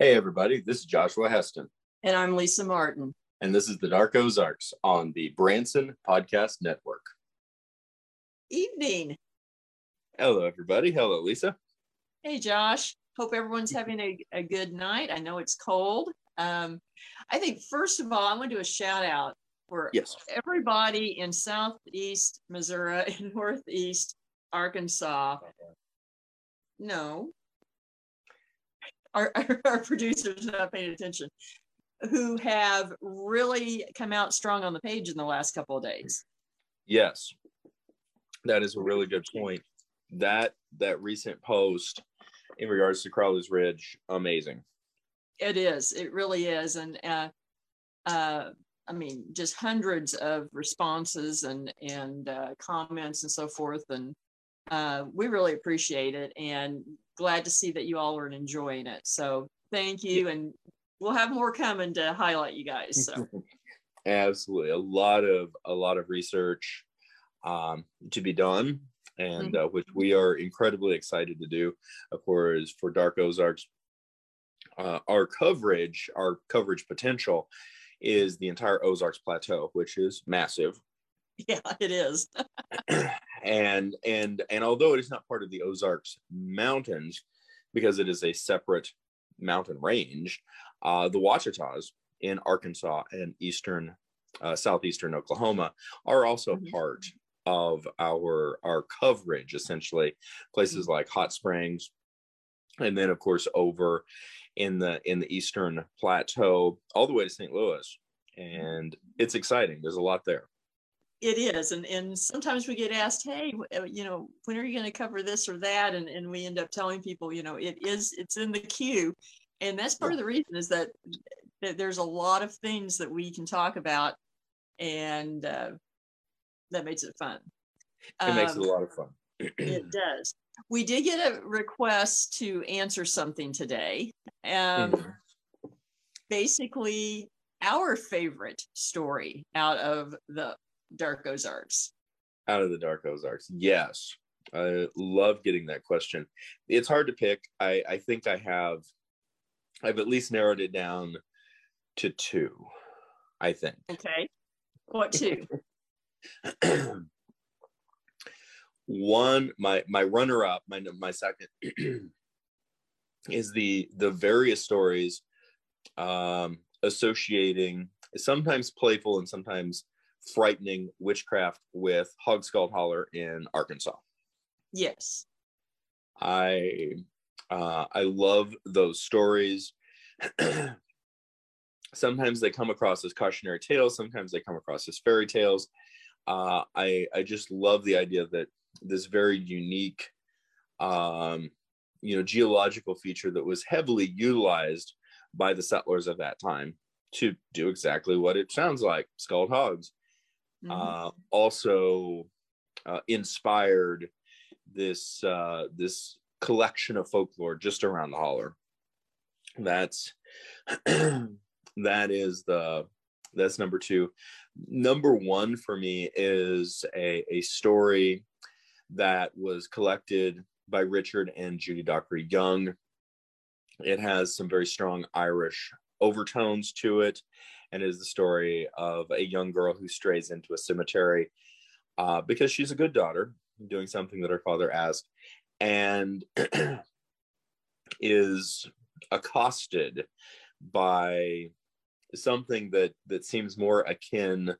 Hey, everybody, this is Joshua Heston. And I'm Lisa Martin. And this is the Dark Ozarks on the Branson Podcast Network. Evening. Hello, everybody. Hello, Lisa. Hey, Josh. Hope everyone's having a, a good night. I know it's cold. Um, I think, first of all, I want to do a shout out for yes. everybody in Southeast Missouri and Northeast Arkansas. No, our, our producers not paying attention, who have really come out strong on the page in the last couple of days. Yes, that is a really good point. That that recent post in regards to Crowley's Ridge, amazing. It is. It really is, and uh, uh, I mean, just hundreds of responses and and uh, comments and so forth, and uh, we really appreciate it. And glad to see that you all are enjoying it. So thank you. And we'll have more coming to highlight you guys. So absolutely a lot of a lot of research um, to be done and mm-hmm. uh, which we are incredibly excited to do of course for dark ozarks uh, our coverage our coverage potential is the entire ozarks plateau which is massive yeah it is and and and although it is not part of the ozarks mountains because it is a separate mountain range uh, the ouachitas in arkansas and eastern uh, southeastern oklahoma are also mm-hmm. part of our our coverage essentially places mm-hmm. like hot springs and then of course over in the in the eastern plateau all the way to st louis and it's exciting there's a lot there it is and and sometimes we get asked hey uh, you know when are you going to cover this or that? And and we end up telling people you know it is it's in the queue. And that's part of the reason is that, that there's a lot of things that we can talk about and uh, that makes it fun. It um, makes it a um, lot of fun. it does. We did get a request to answer something today. Um, mm-hmm. basically our favorite story out of the Dark Ozarks? Out of the Dark Ozarks, yes. I love getting that question. It's hard to pick. I, I think I have, I've at least narrowed it down to two. I think. Okay. What two? One, my my runner up, my my second is the the various stories um, associating sometimes playful and sometimes frightening witchcraft with Hogscald Holler in Arkansas. Yes. I uh, I love those stories. sometimes they come across as cautionary tales. Sometimes they come across as fairy tales. Uh, I I just love the idea that this very unique, um, you know, geological feature that was heavily utilized by the settlers of that time to do exactly what it sounds like: skulled hogs mm-hmm. uh, also uh, inspired this uh, this collection of folklore just around the holler. That's that is the that's number two. Number one for me is a, a story that was collected by Richard and Judy Dockrey Young. It has some very strong Irish overtones to it and is the story of a young girl who strays into a cemetery uh, because she's a good daughter doing something that her father asked and is accosted by something that that seems more akin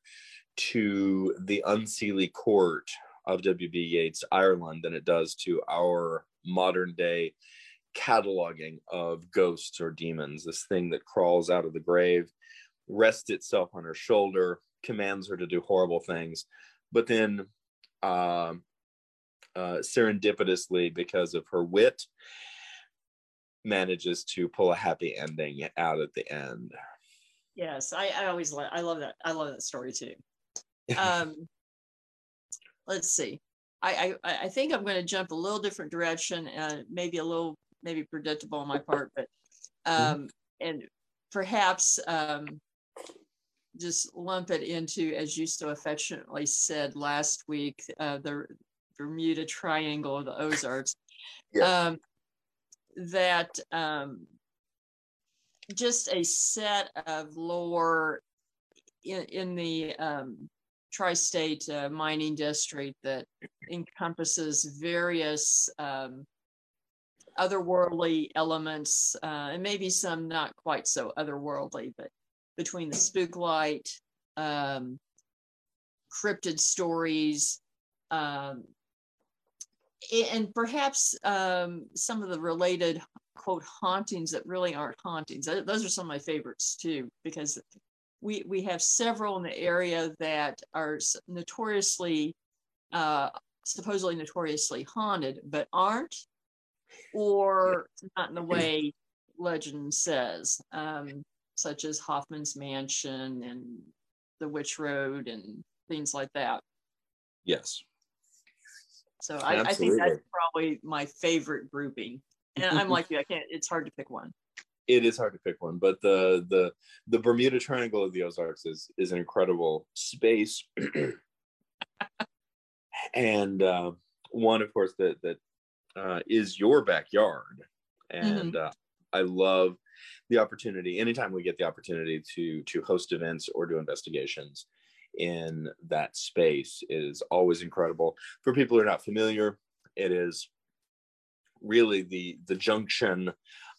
to the unseelie court of W.B. Yeats Ireland than it does to our modern day cataloging of ghosts or demons this thing that crawls out of the grave rests itself on her shoulder, commands her to do horrible things, but then uh, uh, serendipitously, because of her wit, manages to pull a happy ending out at the end. Yes, I, I always love I love that I love that story too. Um, let's see. I, I I think I'm going to jump a little different direction and maybe a little maybe predictable on my part, but mm-hmm. um, and perhaps um, just lump it into, as you so affectionately said last week, uh, the Bermuda Triangle of the Ozarks. Yeah. Um, that um, just a set of lore in, in the um, tri-state uh, mining district that encompasses various um, otherworldly elements uh, and maybe some not quite so otherworldly, but between the spook light, um, cryptid stories, um, and perhaps um, some of the related quote hauntings that really aren't hauntings. Those are some of my favorites too, because we we have several in the area that are notoriously uh, supposedly notoriously haunted but aren't or not in the way legend says um, such as hoffman's mansion and the witch road and things like that. Yes. So I, I think that's probably my favorite grouping. And i'm like you i can't it's hard to pick one. It is hard to pick one, but the the the Bermuda Triangle of the Ozarks is is an incredible space, and uh, one, of course, that that uh, is your backyard, and mm-hmm. uh, I love the opportunity. Anytime we get the opportunity to to host events or do investigations in that space is always incredible. For people who are not familiar, it is really the the junction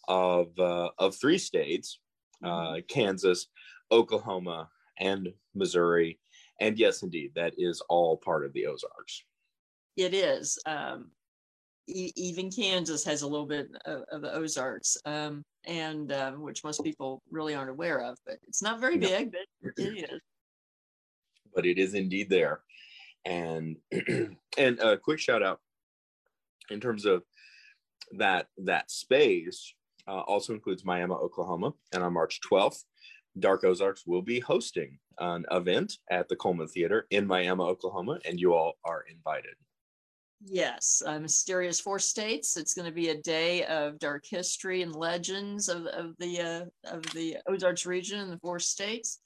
of uh, of three states: uh, mm-hmm. Kansas, Oklahoma, and Missouri. And yes, indeed, that is all part of the Ozarks. It is. Um, e- even Kansas has a little bit of, of the Ozarks, um, and um, which most people really aren't aware of. But it's not very no. big, but it is. But it is indeed there, and and a quick shout out in terms of that that space uh, also includes Miami, Oklahoma. And on March 12th, Dark Ozarks will be hosting an event at the Coleman Theater in Miami, Oklahoma, and you all are invited. Yes, uh, Mysterious Four States. It's going to be a day of dark history and legends of, of the uh, of the Ozarks region and the four states.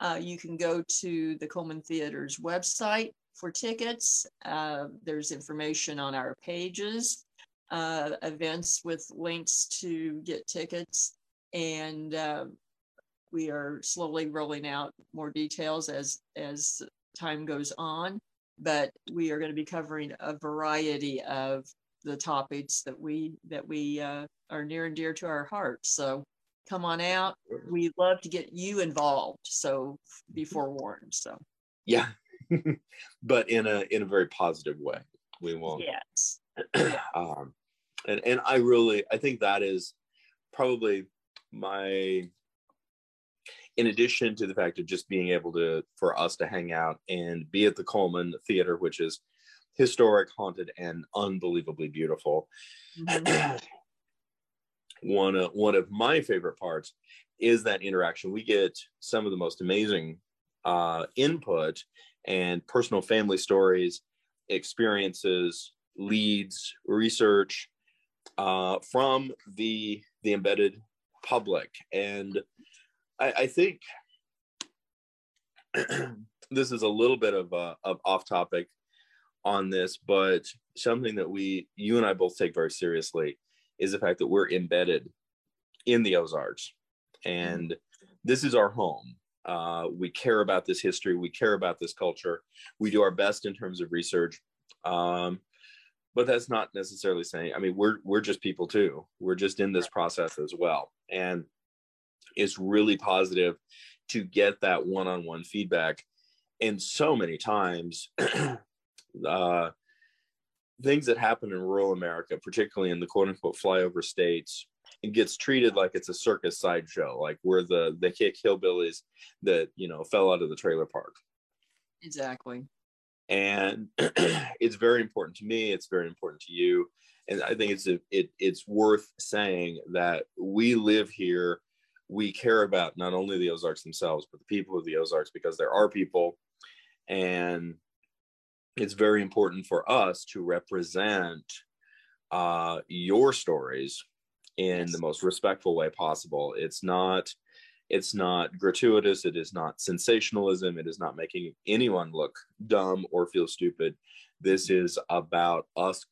Uh, you can go to the Coleman Theater's website for tickets. Uh, there's information on our pages uh, events with links to get tickets. And uh, we are slowly rolling out more details as, as time goes on. But we are going to be covering a variety of the topics that we that we uh, are near and dear to our hearts. So come on out. We love to get you involved. So be forewarned. So yeah, but in a in a very positive way. We won't. Yes. um, and and i really i think that is probably my in addition to the fact of just being able to for us to hang out and be at the coleman theater which is historic haunted and unbelievably beautiful. Mm-hmm. one of one of my favorite parts is that interaction. We get some of the most amazing uh, input and personal family stories experiences leads research uh, from the the embedded public, and I, I think this is a little bit of uh, of off topic on this, but something that we you and I both take very seriously is the fact that we're embedded in the Ozarks, and this is our home. Uh, we care about this history. We care about this culture. We do our best in terms of research. Um, but that's not necessarily saying i mean we're we're just people too we're just in this process as well and it's really positive to get that one-on-one feedback. And so many times uh, things that happen in rural america particularly in the quote-unquote flyover states it gets treated like it's a circus sideshow like we're the the kick hillbillies that you know fell out of the trailer park. Exactly. And it's very important to me it's very important to you. And i think it's a, it, it's worth saying that we live here we care about not only the ozarks themselves but the people of the ozarks because there are people and it's very important for us to represent uh, your stories in the most respectful way possible it's not it's not gratuitous. It is not sensationalism. It is not making anyone look dumb or feel stupid. This is about us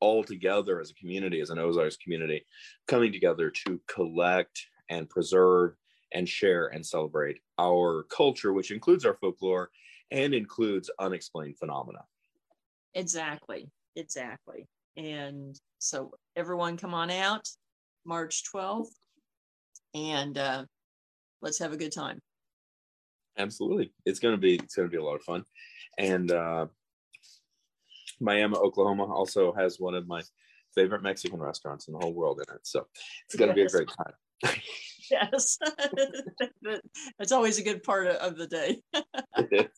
all together as a community, as an Ozarks community, coming together to collect and preserve and share and celebrate our culture, which includes our folklore and includes unexplained phenomena. Exactly, exactly. And so everyone come on out March 12th and uh, let's have a good time. Absolutely. It's going to be, it's going to be a lot of fun. And uh, Miami, Oklahoma also has one of my favorite Mexican restaurants in the whole world in it. So it's going to yes. be a great time. yes. It's always a good part of the day. of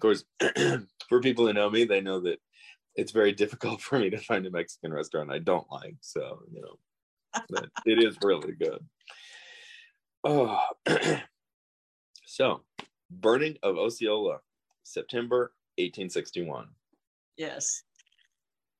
course, for people who know me, they know that it's very difficult for me to find a Mexican restaurant I don't like. So, you know, it is really good. Oh, so burning of Osceola, September 1861. Yes.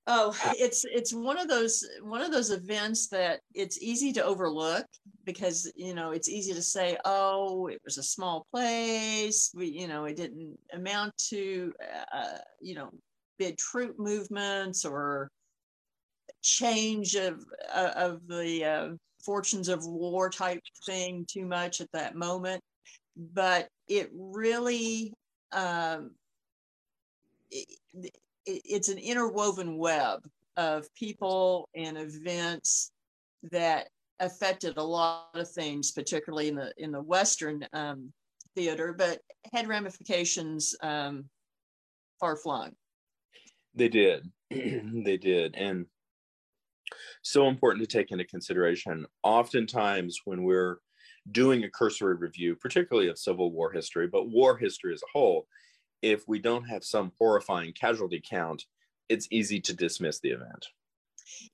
Oh, it's it's one of those one of those events that it's easy to overlook because you know it's easy to say, oh, it was a small place. We you know it didn't amount to uh, you know big troop movements or change of uh, of the uh, fortunes of war type thing too much at that moment, but it really um, it, it's an interwoven web of people and events that affected a lot of things, particularly in the in the Western um, theater, but had ramifications um, far flung. They did, they did, and so important to take into consideration. Oftentimes, when we're doing a cursory review, particularly of Civil War history, but war history as a whole, if we don't have some horrifying casualty count, it's easy to dismiss the event.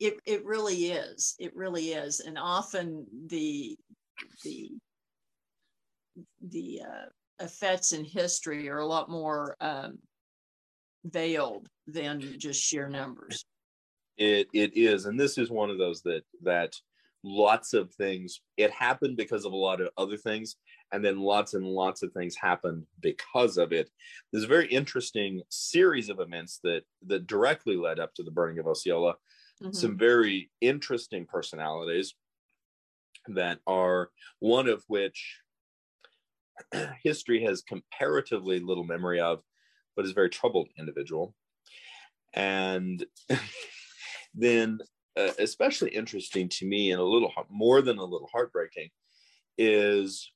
It, it really is. It really is. And often the, the, the uh, effects in history are a lot more um, veiled than just sheer numbers. It, it is. And this is one of those that, that lots of things, it happened because of a lot of other things and then lots and lots of things happened because of it. There's a very interesting series of events that that directly led up to the burning of Osceola. Mm-hmm. Some very interesting personalities that are one of which history has comparatively little memory of, but is a very troubled individual. And then, uh, especially interesting to me, and a little more than a little heartbreaking, is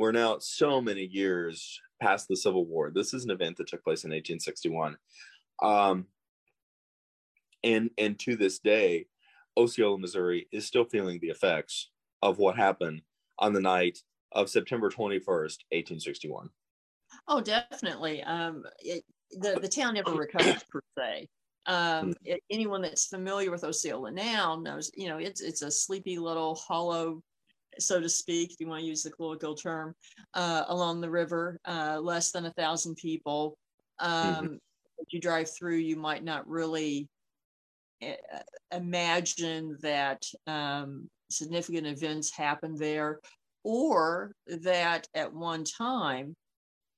we're now so many years past the Civil War. This is an event that took place in 1861. Um, and, and to this day, Osceola, Missouri is still feeling the effects of what happened on the night of September 21st, 1861. Oh, definitely. Um, it, the, the town never recovered per se. Um, hmm. it, anyone that's familiar with Osceola now knows, you know, it's it's a sleepy little hollow so to speak, if you want to use the colloquial term, uh, along the river, uh, less than a thousand people. Mm-hmm. Um, mm-hmm. If you drive through, you might not really uh, imagine that um, significant events happened there, or that at one time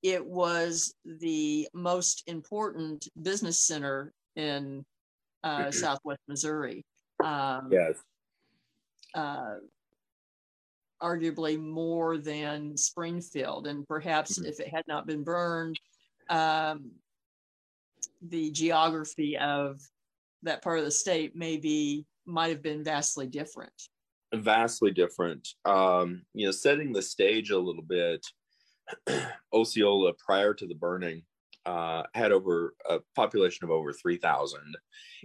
it was the most important business center in uh, Southwest Missouri. Um, yes. Uh, arguably more than Springfield. And perhaps mm-hmm. if it had not been burned, um, the geography of that part of the state maybe might have been vastly different. Vastly different. Um, you know, setting the stage a little bit, Osceola prior to the burning uh, had over a population of over 3,000.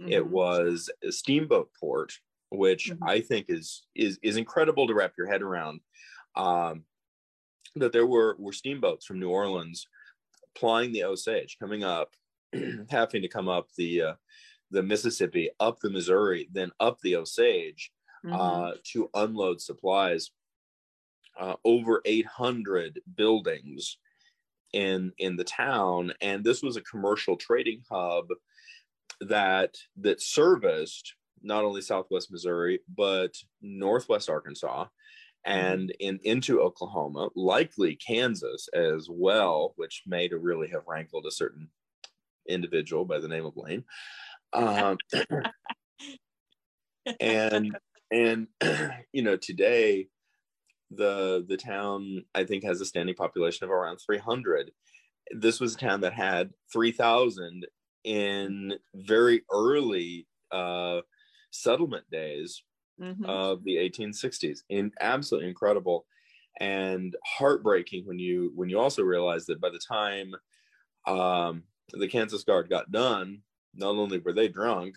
Mm-hmm. It was a steamboat port which mm-hmm. I think is is is incredible to wrap your head around. Um, that there were were steamboats from New Orleans plying the Osage, coming up, having to come up the uh, the Mississippi, up the Missouri, then up the Osage mm-hmm. uh, to unload supplies. Uh, over 800 buildings in in the town, and this was a commercial trading hub that that serviced not only Southwest Missouri, but Northwest Arkansas mm-hmm. and in into Oklahoma, likely Kansas as well, which may to really have rankled a certain individual by the name of Lane. Um, and and you know today the the town i think has a standing population of around 300 this was a town that had 3000 in very early uh, settlement days mm-hmm. of the 1860s in absolutely incredible and heartbreaking when you when you also realize that by the time um, the kansas guard got done not only were they drunk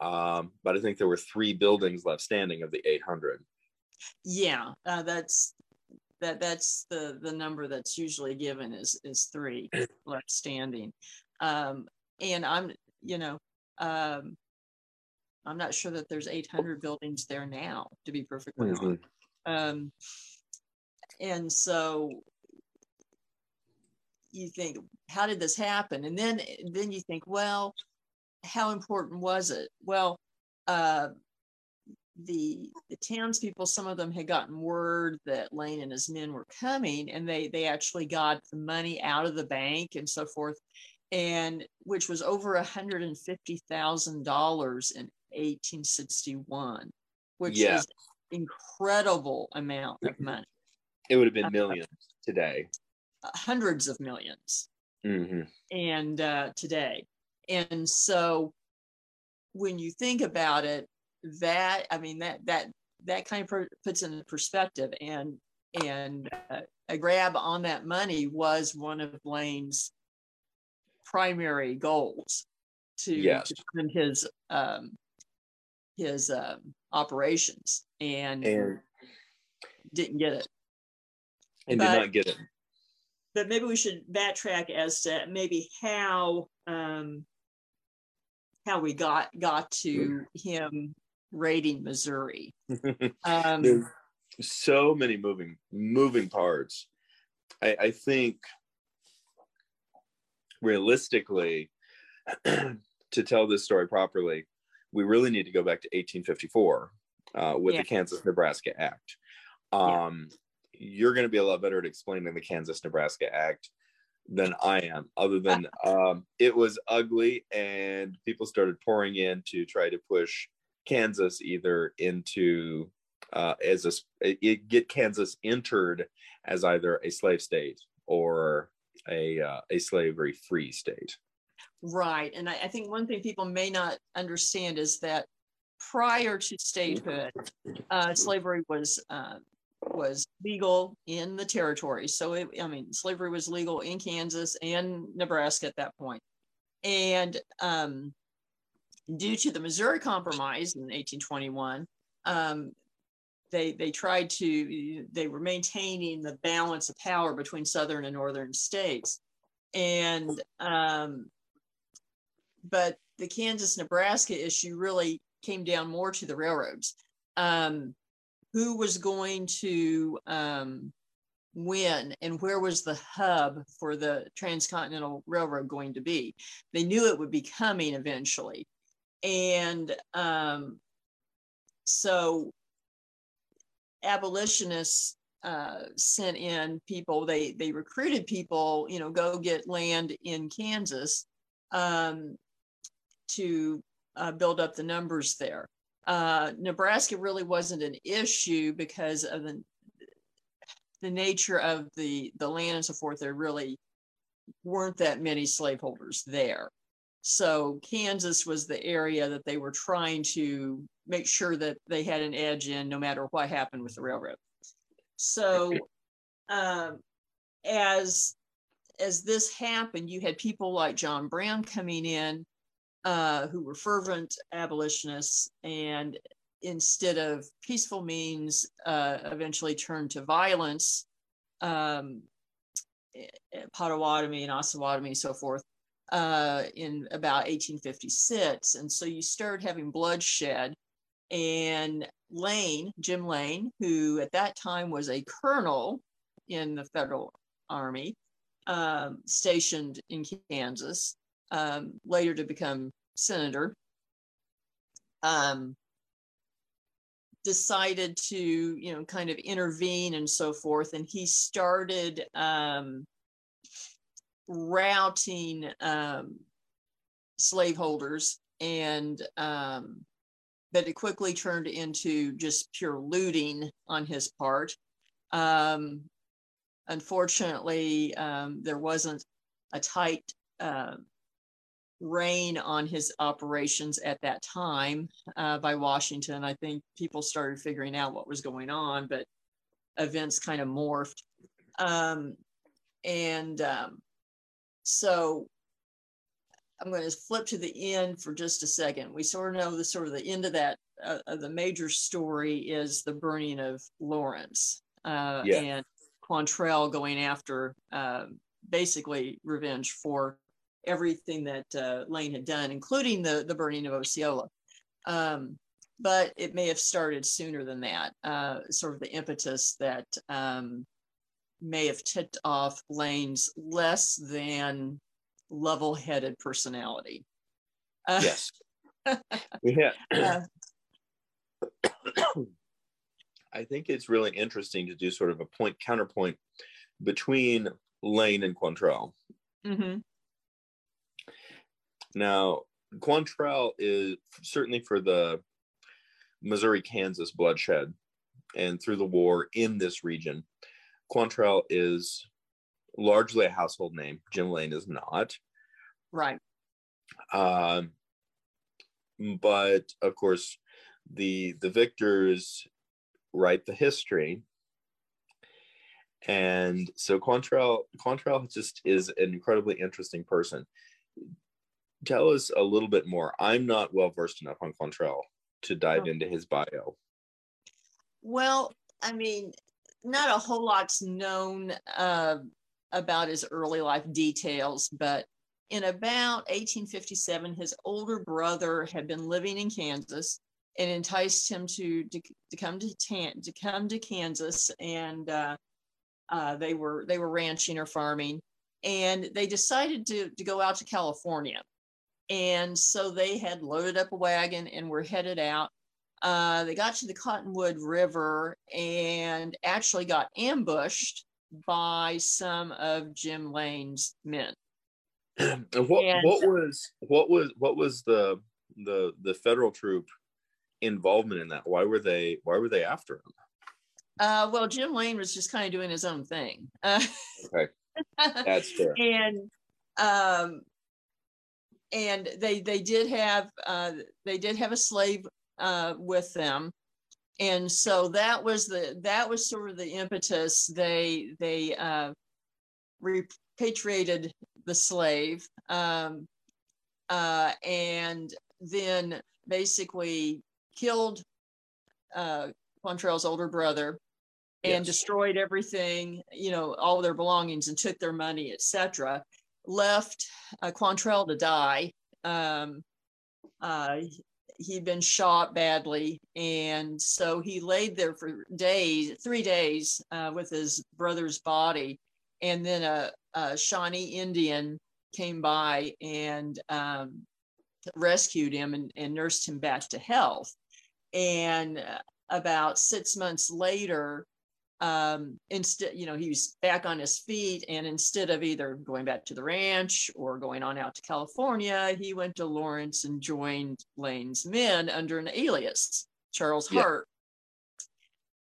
um, but i think there were three buildings left standing of the 800 yeah uh, that's that that's the the number that's usually given is is three left standing. Um, and i'm you know um, i'm not sure that there's 800 buildings there now to be perfectly mm-hmm. honest. um, and so you think how did this happen? And then then you think well how important was it? Well uh, the the townspeople, some of them had gotten word that Lane and his men were coming, and they they actually got the money out of the bank and so forth, and which was over a hundred and fifty thousand dollars in 1861, which yeah. is incredible amount of money. It would have been uh, millions uh, today. Hundreds of 1000000s mm-hmm. and uh, today, and so when you think about it, that i mean that that that kind of puts in perspective and and uh, a grab on that money was one of Lane's primary goals to, yes. to fund his um, his um, operations and, and, didn't get it and but, did not get it but maybe we should backtrack as to maybe how um, how we got got to him raiding Missouri. Um, so many moving moving parts. I, I think realistically, to tell this story properly, we really need to go back to 1854 uh, with yeah. the Kansas Nebraska Act. Um, yeah. You're going to be a lot better at explaining the Kansas Nebraska Act than I am, other than um, it was ugly and people started pouring in to try to push Kansas either into uh, as a it, get Kansas entered as either a slave state or a uh, a slavery free state. Right, and I, I, think one thing people may not understand is that prior to statehood, uh, slavery was uh, was legal in the territory. So it, I mean, slavery was legal in Kansas and Nebraska at that point. and um, due to the Missouri Compromise in 1821, um, they they tried to they were maintaining the balance of power between southern and northern states, and um, but the Kansas Nebraska issue really came down more to the railroads. Um, who was going to um, win and where was the hub for the transcontinental railroad going to be they knew it would be coming eventually and um, so abolitionists uh, sent in people, they, they recruited people, you know, go get land in Kansas um, to uh, build up the numbers there. Uh, Nebraska really wasn't an issue because of the, the nature of the, the land and so forth. There really weren't that many slaveholders there. So Kansas was the area that they were trying to make sure that they had an edge in no matter what happened with the railroad. So um, as as this happened, you had people like John Brown coming in uh, who were fervent abolitionists and instead of peaceful means uh, eventually turned to violence um, eh, eh, Potawatomi and Osawatomie, so forth uh, in about 1856. And so you start having bloodshed. And Lane, Jim Lane, who at that time was a colonel in the federal army, um, stationed in Kansas, um, later to become senator, um, decided to, you know, kind of intervene and so forth. And he started um, routing um, slaveholders and um, but it quickly turned into just pure looting on his part. Um, unfortunately, um, there wasn't a tight uh, rein on his operations at that time uh, by Washington. I think people started figuring out what was going on, but events kind of morphed. Um, and um, so I'm going to flip to the end for just a second. We sort of know the sort of the end of that, uh, of the major story is the burning of Lawrence uh, yeah. and Quantrill going after uh, basically revenge for everything that uh, Lane had done, including the, the burning of Osceola. Um, but it may have started sooner than that, uh, sort of the impetus that um, may have tipped off Lane's less than level headed personality. Uh, yes. yeah. Uh, I think it's really interesting to do sort of a point counterpoint between Lane and Quantrill. Mm-hmm. Now, Quantrill is certainly for the Missouri Kansas bloodshed and through the war in this region. Quantrill is largely a household name. Jim Lane is not. Right. Uh, but of course, the the victors write the history, and so Quantrill Quantrill just is an incredibly interesting person. Tell us a little bit more. I'm not well versed enough on Quantrill to dive oh. into his bio. Well, I mean, not a whole lot's known uh, about his early life details, but in about 1857, his older brother had been living in Kansas and enticed him to to, to come to to come to Kansas, and uh, uh, they were they were ranching or farming, and they decided to to go out to California, and so they had loaded up a wagon and were headed out. Uh, they got to the Cottonwood River and actually got ambushed by some of Jim Lane's men. and what and, what was what was what was the the the federal troop involvement in that? Why were they why were they after him? Uh, well, Jim Lane was just kind of doing his own thing. Uh, okay, that's fair. and um, and they they did have uh, they did have a slave uh, with them, and so that was the that was sort of the impetus. They they uh, repatriated the slave, um, uh, and then basically killed uh, Quantrill's older brother and yes. destroyed everything, you know, all their belongings and took their money, etc left uh, Quantrill to die. Um, uh, he'd been shot badly, and so he laid there for days, three days, uh, with his brother's body. And then a, a Shawnee Indian came by and um, rescued him and, and nursed him back to health. And uh, about six months later, um, instead, you know, he was back on his feet. And instead of either going back to the ranch or going on out to California, he went to Lawrence and joined Lane's men under an alias, Charles yeah. Hart.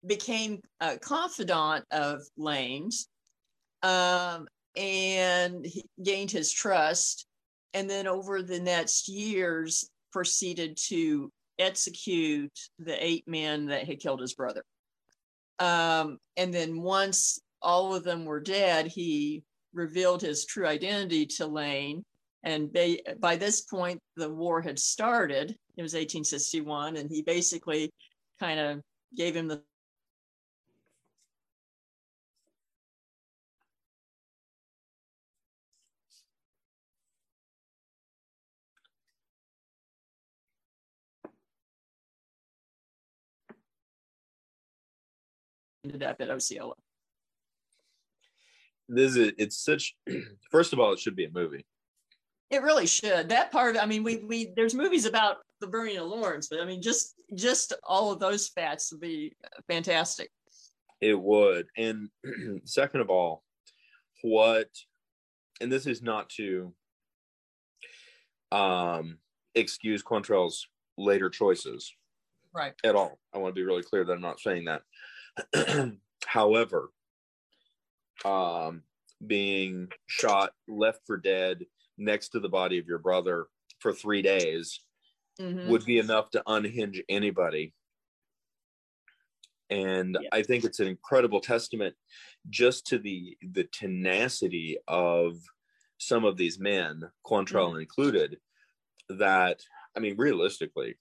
Became a confidant of Lane's um, and he gained his trust. And then over the next years, proceeded to execute the eight men that had killed his brother. Um, and then once all of them were dead, he revealed his true identity to Lane. And by, by this point, the war had started. It was 1861, and he basically kind of gave him the ended up at Osceola. This is it's such. First of all, it should be a movie. It really should. That part. I mean, we we there's movies about the burning of Lawrence, but I mean, just just all of those facts would be fantastic. It would. And second of all, what, and this is not to um excuse Quantrill's later choices, right at all. I want to be really clear that I'm not saying that. However, um, being shot, left for dead next to the body of your brother for three days mm-hmm. would be enough to unhinge anybody. And yeah. I think it's an incredible testament just to the the tenacity of some of these men, Quantrill mm-hmm. included, that I mean, realistically,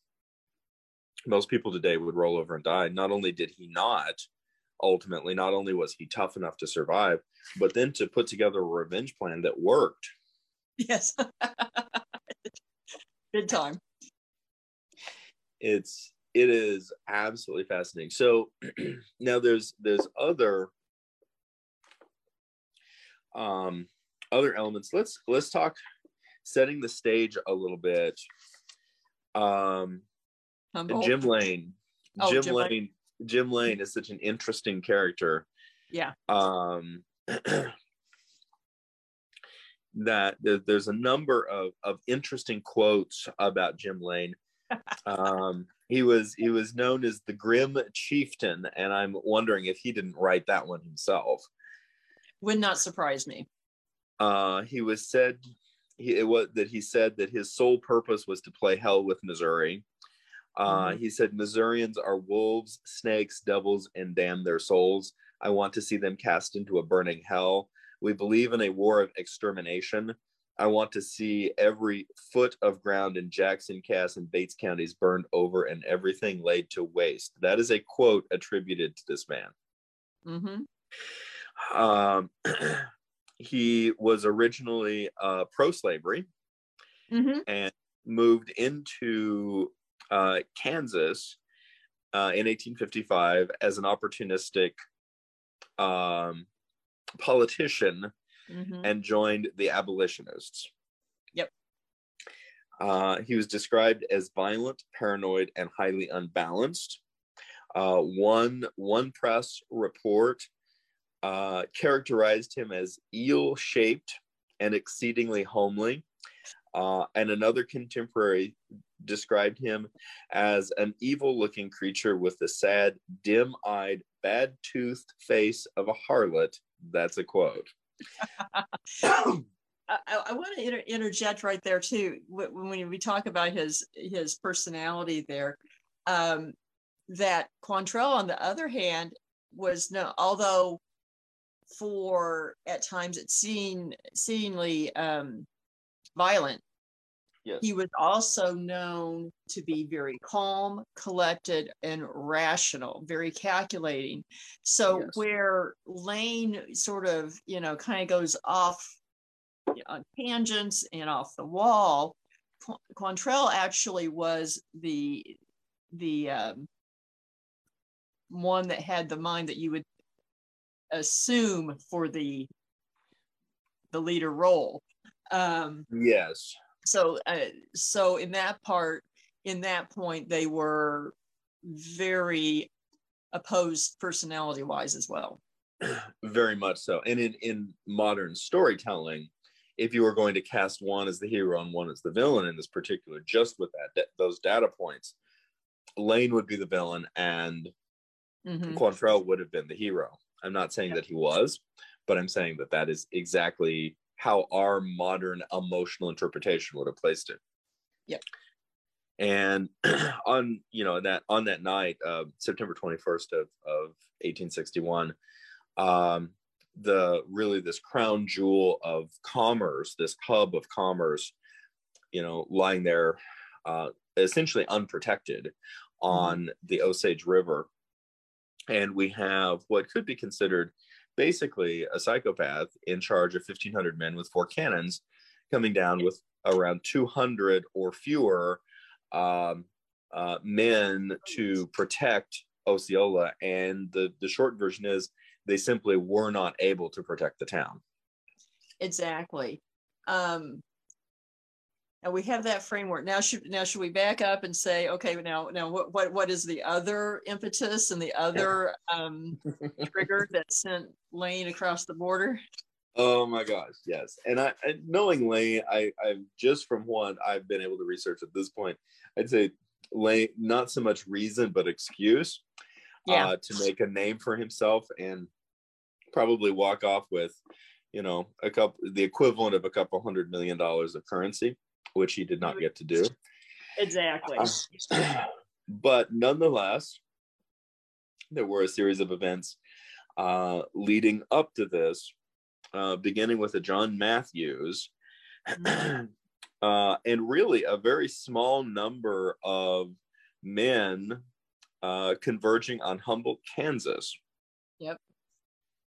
most people today would roll over and die. Not only did he not, ultimately, not only was he tough enough to survive, but then to put together a revenge plan that worked. Yes. Good time. It's it is absolutely fascinating. So now there's there's other um other elements. Let's let's talk setting the stage a little bit. Um Jim Lane. Oh, Jim, Jim Lane, Lane. Jim Lane is such an interesting character. Yeah. Um that there's a number of, of interesting quotes about Jim Lane. um, he was he was known as the Grim Chieftain, and I'm wondering if he didn't write that one himself. Would not surprise me. Uh, he was said he, it was that he said that his sole purpose was to play hell with Missouri. Uh, mm-hmm. He said Missourians are wolves, snakes, devils, and damn their souls. I want to see them cast into a burning hell. We believe in a war of extermination. I want to see every foot of ground in Jackson, Cass, and Bates counties burned over and everything laid to waste. That is a quote attributed to this man. Mm-hmm. Um, he was originally uh, pro slavery mm-hmm. and moved into uh, Kansas uh, in 1855 as an opportunistic um, politician mm-hmm. and joined the abolitionists. Yep. Uh, he was described as violent, paranoid, and highly unbalanced. Uh, one one press report uh, characterized him as eel-shaped and exceedingly homely. Uh, and another contemporary described him as an evil looking creature with the sad, dim eyed, bad toothed face of a harlot. That's a quote. I, I, want to inter- interject right there too when we talk about his his personality there. Um, that Quantrill, on the other hand, was no, although for at times it seemed seemingly um, violent, Yes. He was also known to be very calm, collected, and rational, very calculating. So yes. where Lane sort of, you know, kind of goes off on tangents and off the wall, Quantrill actually was the the um, one that had the mind that you would assume for the the leader role. Um, yes. so uh, so in that part in that point they were very opposed personality wise as well. Very much so. And in in modern storytelling if you were going to cast one as the hero and one as the villain in this particular just with that those data points lane would be the villain and mm-hmm. Quantrill would have been the hero. I'm not saying that he was but i'm saying that that is exactly how our modern emotional interpretation would have placed it. Yep. And on you know that on that night, uh, September twenty first of of eighteen sixty one, um, the really this crown jewel of commerce, this hub of commerce, you know, lying there, uh, essentially unprotected mm-hmm. on the Osage River, and we have what could be considered basically a psychopath in charge of 1,500 men with four cannons coming down with around 200 or fewer um, uh, men to protect Osceola. And the, the short version is they simply were not able to protect the town. Exactly. Um, and we have that framework. Now should now should we back up and say okay now now what what, what is the other impetus and the other um, trigger that sent lane across the border? Oh my gosh yes. And i knowing lane i i just from what i've been able to research at this point i'd say Lane not so much reason but excuse Yeah. uh, to make a name for himself and probably walk off with, you know, a couple the equivalent of a couple hundred million dollars of currency, which he did not get to do. exactly. Uh, but nonetheless, there were a series of events uh, leading up to this, uh, beginning with a John Matthews, uh, and really a very small number of men uh, converging on Humboldt, Kansas. Yep.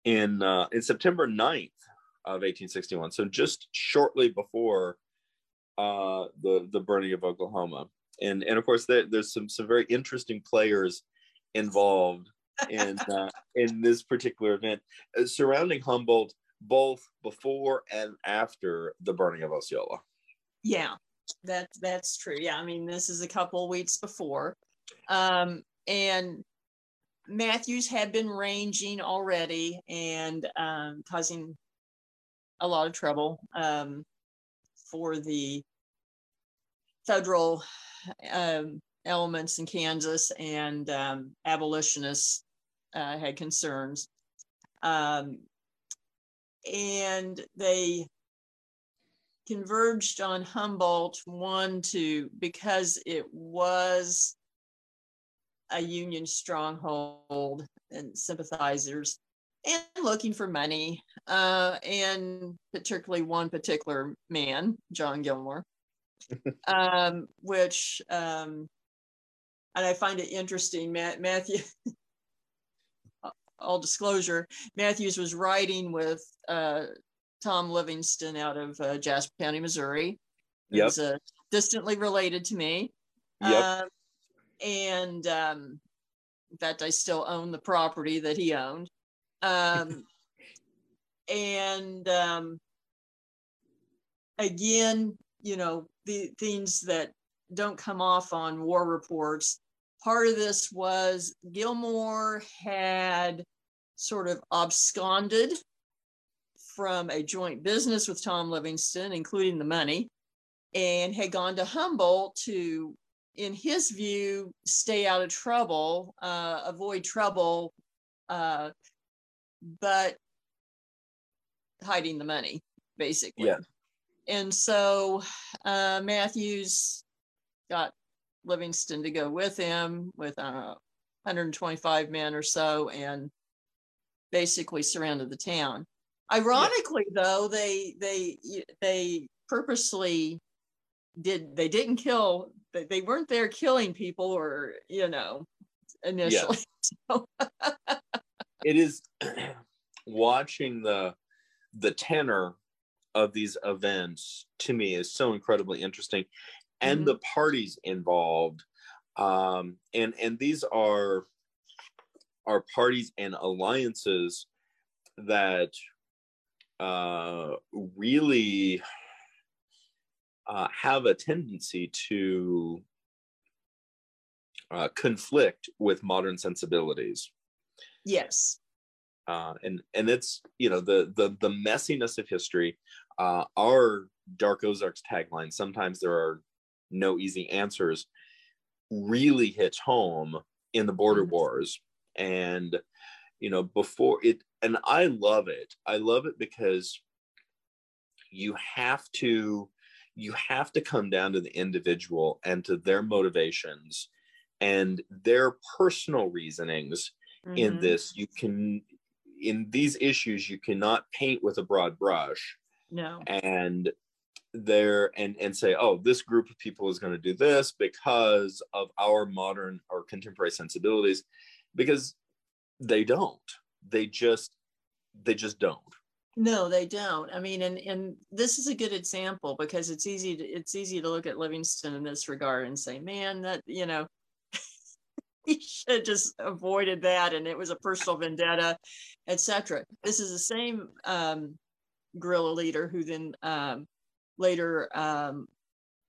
In uh, in September 9th of 1861, so just shortly before uh, the the burning of Osceola, and and of course there, there's some some very interesting players involved in uh, in this particular event uh, surrounding Humboldt, both before and after the burning of Osceola. Yeah, that that's true. Yeah, I mean, this is a couple weeks before, um, and Matthews had been ranging already and um, causing a lot of trouble um, for the federal um, elements in Kansas and um, abolitionists uh, had concerns. Um, and they converged on Humboldt, one, to because it was a Union stronghold and sympathizers and looking for money, uh, and particularly one particular man, John Gilmore, um, which, um, and I find it interesting, Matt, Matthew, all disclosure, Matthews was riding with uh, Tom Livingston out of uh, Jasper County, Missouri. Yep. He's uh, distantly related to me. Yep. Um, and um, in fact, I still own the property that he owned. Um, and um, again, you know, the things that don't come off on war reports. Part of this was Gilmore had sort of absconded from a joint business with Tom Livingston, including the money, and had gone to Humboldt to, in his view, stay out of trouble, uh, avoid trouble, uh, but hiding the money, basically. Yeah. And so uh, Matthews got Livingston to go with him with uh, 125 men or so and basically surrounded the town. Ironically, though, they they they purposely did they didn't kill they, they weren't there killing people or you know initially. So, It is watching the the tenor of these events to me is so incredibly interesting, and Mhm. the parties involved, um, and and these are are parties and alliances that uh, really uh, have a tendency to uh, conflict with modern sensibilities yes. uh, and and it's you know the the the messiness of history uh, our dark ozarks tagline sometimes there are no easy answers really hits home in the border wars. And you know before it and i love it. I love it because you have to you have to come down to the individual and to their motivations and their personal reasonings in Mhm. this. You can in these issues you cannot paint with a broad brush No. and there and and say oh this group of people is going to do this because of our modern or contemporary sensibilities because they don't they just they just don't No, they don't. I mean, and and this is a good example because it's easy to it's easy to look at Livingston in this regard and say, man, that you know, he should have just avoided that, and it was a personal vendetta, etc. This is the same um, guerrilla leader who then um, later um,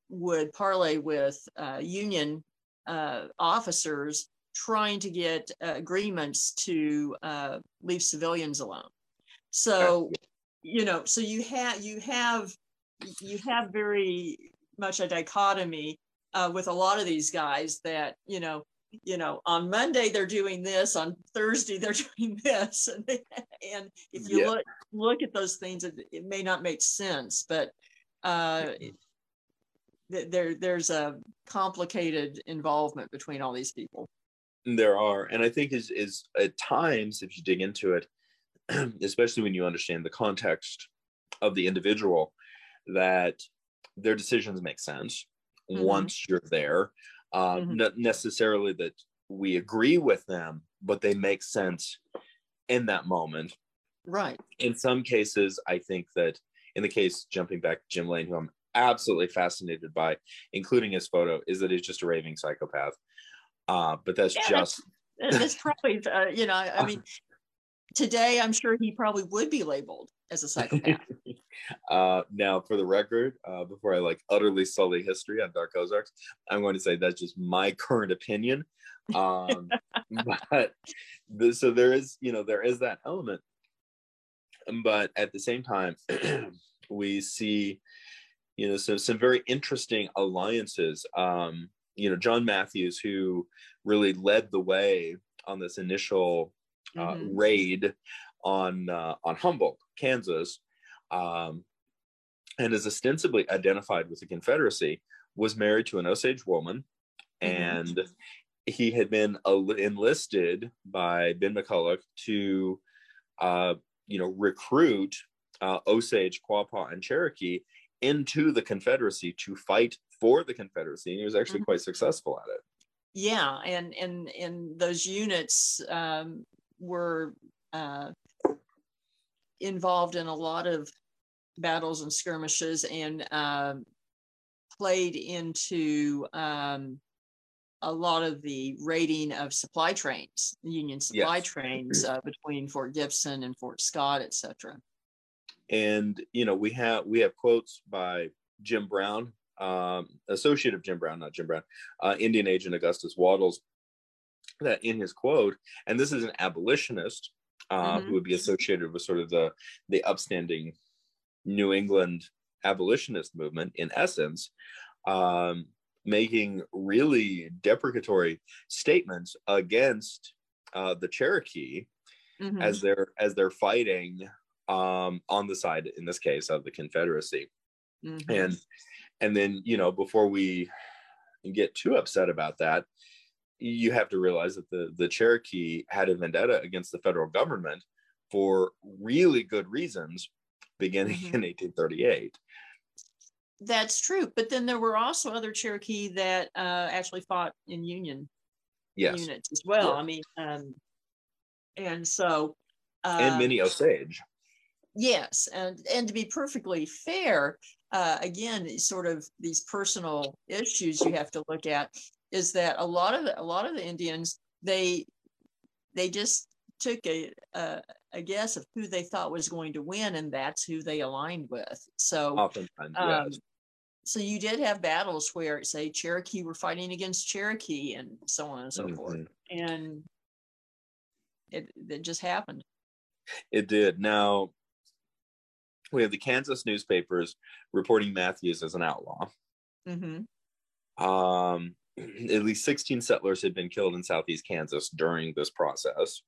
would parlay with uh, Union uh, officers trying to get uh, agreements to uh, leave civilians alone. So, you know, so you have you have you have very much a dichotomy uh, with a lot of these guys that you know you know on monday they're doing this on thursday they're doing this and, and if you yeah. look look at those things it, it, may not make sense but uh, there there's a complicated involvement between all these people there are and i think is is at times if you dig into it especially when you understand the context of the individual that their decisions make sense mm-hmm. once you're there uh, mm-hmm. not necessarily that we agree with them but they make sense in that moment. Right. In some cases i think that in the case jumping back to jim lane who i'm absolutely fascinated by including his photo is that he's just a raving psychopath. Uh, but that's yeah, just that's, that's probably uh, you know i mean today i'm sure he probably would be labeled as a psychopath. Uh, now for the record uh, before i like utterly sully history on dark ozarks i'm going to say that's just my current opinion. Um, but the, so there is you know there is that element. But at the same time we see you know so some very interesting alliances. Um, you know john matthews who really led the way on this initial uh, mm-hmm. raid on uh, on Humboldt, Kansas, um, and is ostensibly identified with the Confederacy, was married to an Osage woman, mm-hmm. and he had been enlisted by Ben McCulloch to, uh, you know, recruit uh, Osage, Quapaw, and Cherokee into the Confederacy to fight for the Confederacy. And he was actually mm-hmm. quite successful at it. Yeah, and and and those units um, were uh, involved in a lot of battles and skirmishes and um, played into um, a lot of the raiding of supply trains, Union supply yes. trains uh, between Fort Gibson and Fort Scott, etc. And you know, we have we have quotes by Jim Brown, um, associate of Jim Brown, not Jim Brown, uh, Indian agent Augustus Wattles, that in his quote, and this is an abolitionist uh, mm-hmm. who would be associated with sort of the the upstanding New England abolitionist movement, in essence, um, making really deprecatory statements against uh, the Cherokee mm-hmm. as they're as they're fighting um, on the side, in this case, of the Confederacy, mm-hmm. and and then you know before we get too upset about that you have to realize that the the Cherokee had a vendetta against the federal government for really good reasons beginning mm-hmm. in 1838 that's true but then there were also other cherokee that uh, actually fought in union yes. units as well yeah. i mean um, and so uh, and many osage yes and and to be perfectly fair uh, again sort of these personal issues you have to look at is that a lot of the, a lot of the Indians they they just took a, a, a guess of who they thought was going to win, and that's who they aligned with. So oftentimes, um, yes. So you did have battles where, say, Cherokee were fighting against Cherokee, and so on and so mm-hmm. forth, and it it just happened. It did. Now we have the Kansas newspapers reporting Matthews as an outlaw. Mm-hmm. Um, at least 16 settlers had been killed in southeast Kansas during this process.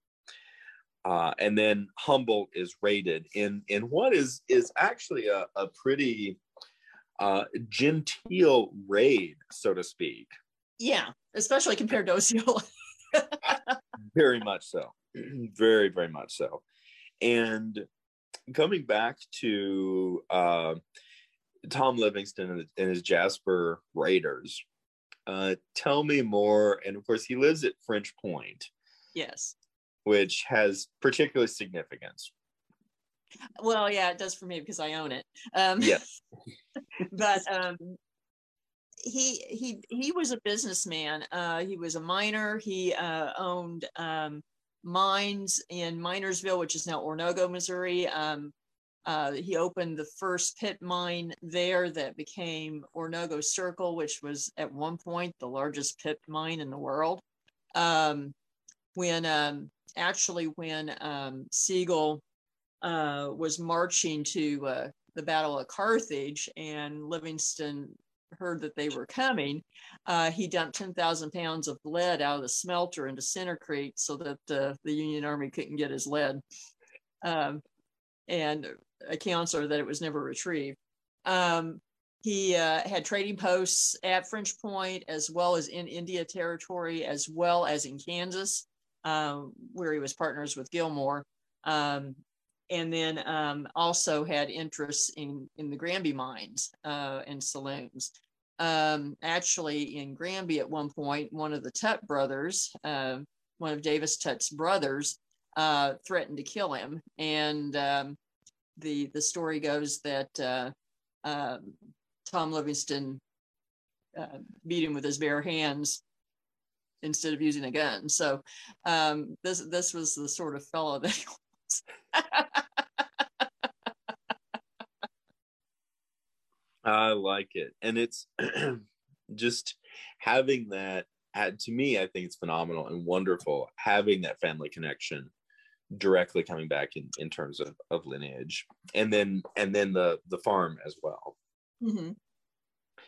Uh, and then Humboldt is raided in in what is is actually a, a pretty uh, genteel raid, so to speak. Yeah, especially compared to Osceola. very much so, very very much so. And coming back to uh, Tom Livingston and his Jasper Raiders, uh, tell me more. And of course, he lives at French Point. Yes. Which has particular significance. Well, yeah, it does for me because I own it. Um, yes. but um, he he he was a businessman. Uh, he was a miner. He uh, owned um, mines in Minersville, which is now Oronogo, Missouri. Um, uh, he opened the first pit mine there that became Oronogo Circle, which was at one point the largest pit mine in the world. Um, when um, actually, when um, Sigel uh, was marching to uh, the Battle of Carthage and Livingston heard that they were coming, uh, he dumped 10,000 pounds of lead out of the smelter into Center Creek so that uh, the Union Army couldn't get his lead. Um, and accounts are that it was never retrieved. Um, he uh, had trading posts at French Point as well as in India Territory, as well as in Kansas, um, where he was partners with Gilmore. Um, and then um, also had interests in, in the Granby mines uh, and saloons. Um, actually, in Granby at one point, one of the Tutt brothers, uh, one of Davis Tutt's brothers, uh, threatened to kill him. And um, the the story goes that uh, um, Tom Livingston uh, beat him with his bare hands instead of using a gun. So um, this this was the sort of fellow that he was. I like it, and it's just having that. To me, I think it's phenomenal and wonderful having that family connection directly coming back in, in terms of, of lineage. And then and then the the farm as well. Mm-hmm.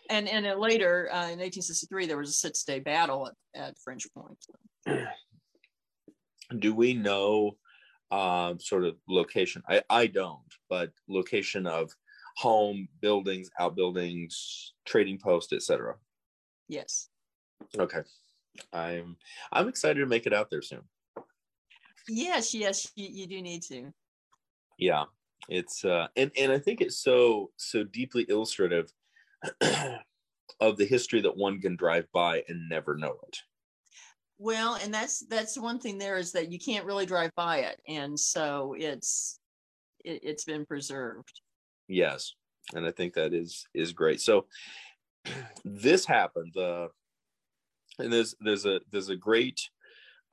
and and later uh, in 1863 there was a six day battle at, at french point. Do we know uh, sort of location? I i don't but location of home buildings outbuildings trading post etc yes. Okay. I'm i'm excited to make it out there soon Yes, yes, you, you do need to. Yeah, it's uh, and and I think it's so so deeply illustrative of the history that one can drive by and never know it. Well, and that's that's one thing there is that you can't really drive by it, and so it's it, it's been preserved. Yes, and I think that is is great. So this happened. Uh, and there's there's a there's a great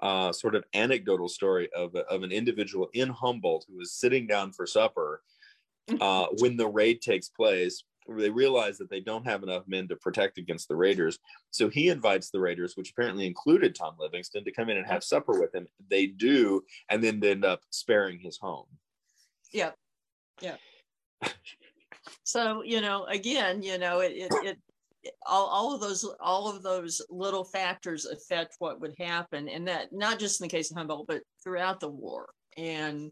uh, sort of anecdotal story of, of an individual in Humboldt who was sitting down for supper uh, when the raid takes place. They realize that they don't have enough men to protect against the raiders. So he invites the raiders, which apparently included Tom Livingston, to come in and have supper with him. They do, and then they end up sparing his home. Yep. Yeah. so, you know, again, you know, it, it, it all, all of those all of those little factors affect what would happen and that not just in the case of humboldt but throughout the war. And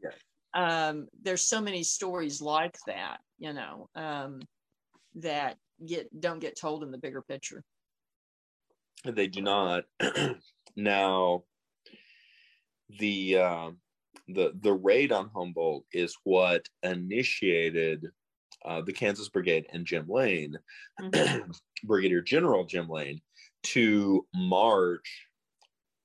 yeah. um, there's so many stories like that you know um, that get don't get told in the bigger picture. They do not. Now the uh, the the raid on humboldt is what initiated uh, the Kansas Brigade and Jim Lane, mm-hmm. Brigadier General Jim Lane, to march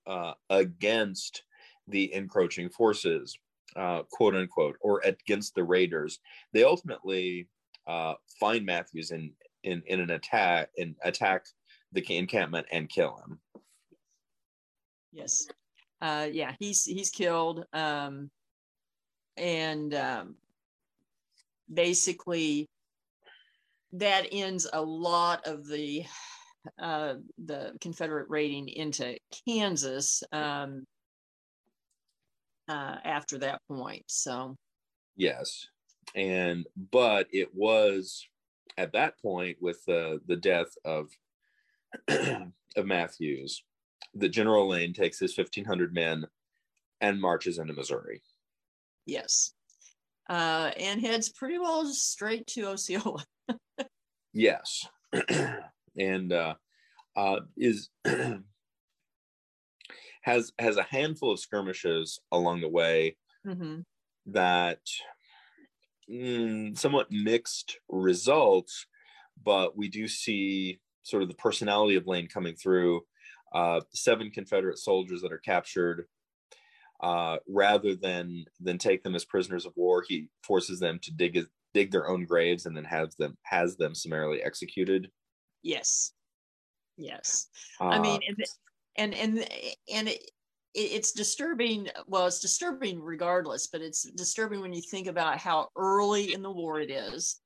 uh, against the encroaching forces, uh, quote unquote, or against the raiders. They ultimately uh, find Matthews in, in in an attack and attack the encampment and kill him. Yes, uh, yeah, he's he's killed, um, and um, basically that ends a lot of the uh, the Confederate raiding into Kansas um, uh, after that point. So, yes, and but it was at that point with the the death of of Matthews that General Lane takes his fifteen hundred men and marches into Missouri. Yes, uh, and heads pretty well straight to Osceola. yes, and uh, uh, is has has a handful of skirmishes along the way mm-hmm. that mm, somewhat mixed results, but we do see sort of the personality of Lane coming through. Uh, seven Confederate soldiers that are captured uh, rather than than take them as prisoners of war, he forces them to dig dig their own graves and then has them has them summarily executed. Yes, yes. Uh, I mean, and and and it, it's disturbing. Well, it's disturbing regardless, but it's disturbing when you think about how early in the war it is.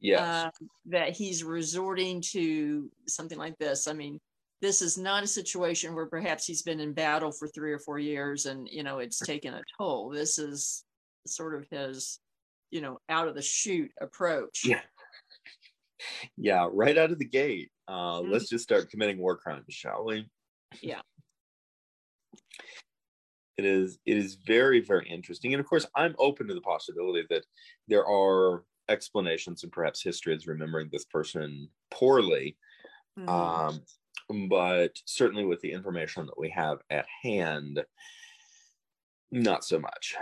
Yes. Uh, that he's resorting to something like this. I mean, this is not a situation where perhaps he's been in battle for three or four years and you know it's taken a toll this is sort of his you know out of the chute approach yeah yeah, right out of the gate. Uh, mm-hmm. Let's just start committing war crimes, shall we? Yeah. It is it is very very interesting, and of course, I'm open to the possibility that there are explanations and perhaps history is remembering this person poorly. Mm-hmm. Um, but certainly with the information that we have at hand, not so much.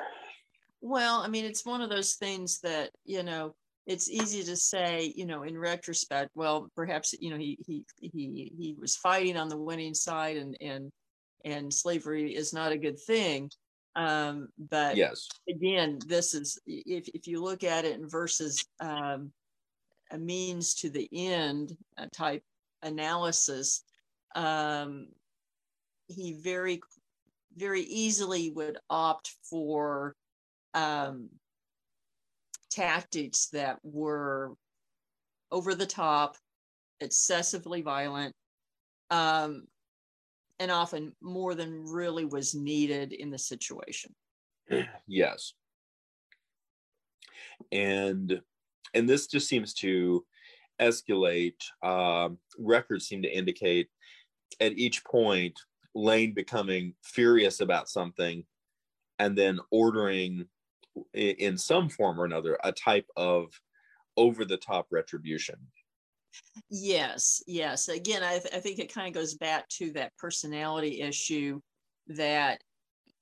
Well, I mean, it's one of those things that, you know, it's easy to say, you know, in retrospect, well, perhaps, you know, he he he he was fighting on the winning side and and and slavery is not a good thing. Um, but yes, again, this is if if you look at it in versus um, a means to the end type analysis, um, he very very easily would opt for um, tactics that were over the top, excessively violent, um, and often more than really was needed in the situation. Yes. And and this just seems to escalate. Um, records seem to indicate at each point Lane becoming furious about something and then ordering in some form or another a type of over the top retribution. Yes, yes. Again, I, th- I think it kind of goes back to that personality issue that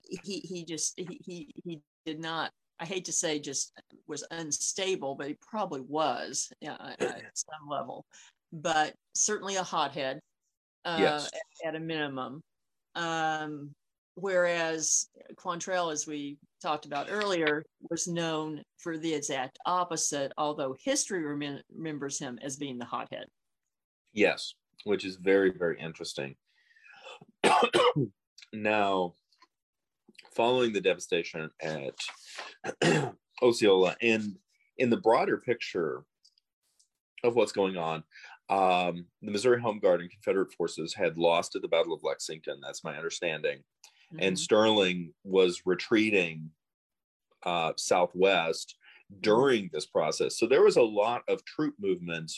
he he just he, he did not. I hate to say just was unstable, but he probably was uh, at some level. But certainly a hothead, uh, yes. at, at, a minimum. Um, whereas Quantrill, as we talked about earlier, was known for the exact opposite, although history rem- remembers him as being the hothead. Yes, which is very, very interesting. now, following the devastation at Osceola, and in the broader picture of what's going on, um, the Missouri Home Guard and Confederate forces had lost at the Battle of Lexington. That's my understanding mm-hmm. and Sterling was retreating uh, southwest during this process. So there was a lot of troop movement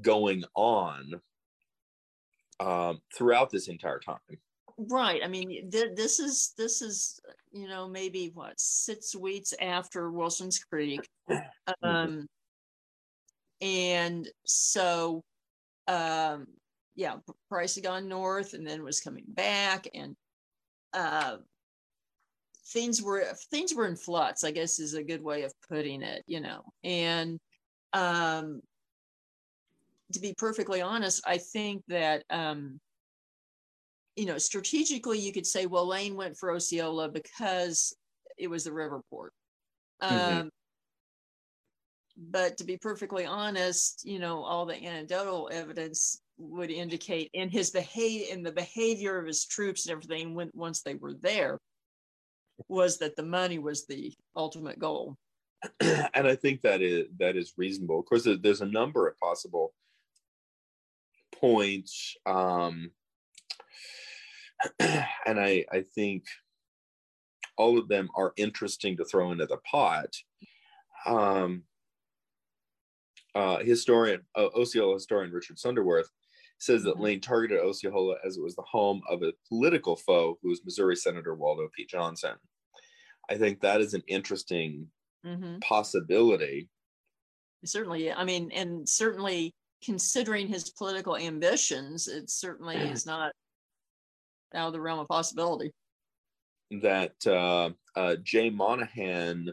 going on um, throughout this entire time. Right. I mean, th- this is this is you know maybe what six weeks after Wilson's Creek, mm-hmm. um, and so um, yeah, Price had gone north and then was coming back, and uh, things were things were in flux i guess is a good way of putting it you know and um to be perfectly honest i think that um you know strategically you could say well lane went for osceola because it was the river port mm-hmm. um mm-hmm. But to be perfectly honest you know all the anecdotal evidence would indicate in his behavior in the behavior of his troops and everything when once they were there was that the money was the ultimate goal. And i think that is that is reasonable. Of course there's a number of possible points um and i i think all of them are interesting to throw into the pot. Um uh, historian, uh, Osceola historian Richard Sunderworth says that mm-hmm. Lane targeted Osceola as it was the home of a political foe who was Missouri Senator Waldo P. Johnson. I think that is an interesting mm-hmm. possibility. Certainly, I mean, and certainly considering his political ambitions, it certainly is not out of the realm of possibility. That uh, uh, Jay Monaghan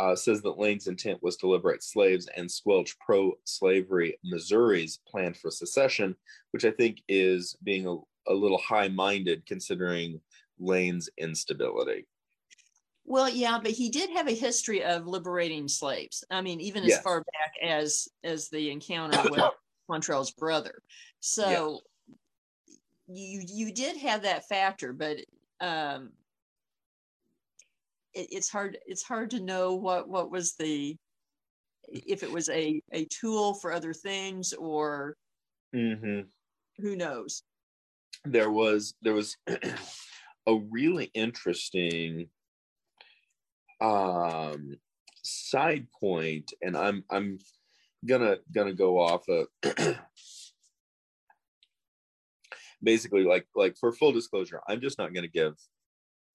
uh, says that Lane's intent was to liberate slaves and squelch pro slavery Missouri's plan for secession, which I think is being a, a little high minded considering Lane's instability. Well, yeah, but he did have a history of liberating slaves. I mean, even as yes. far back as as the encounter with Quantrill's brother. So you you did have that factor, but um, it, it's hard it's hard to know what what was the if it was a a tool for other things or mm-hmm. who knows there was there was a really interesting um side point and i'm i'm gonna gonna go off of basically like like for full disclosure, I'm just not gonna give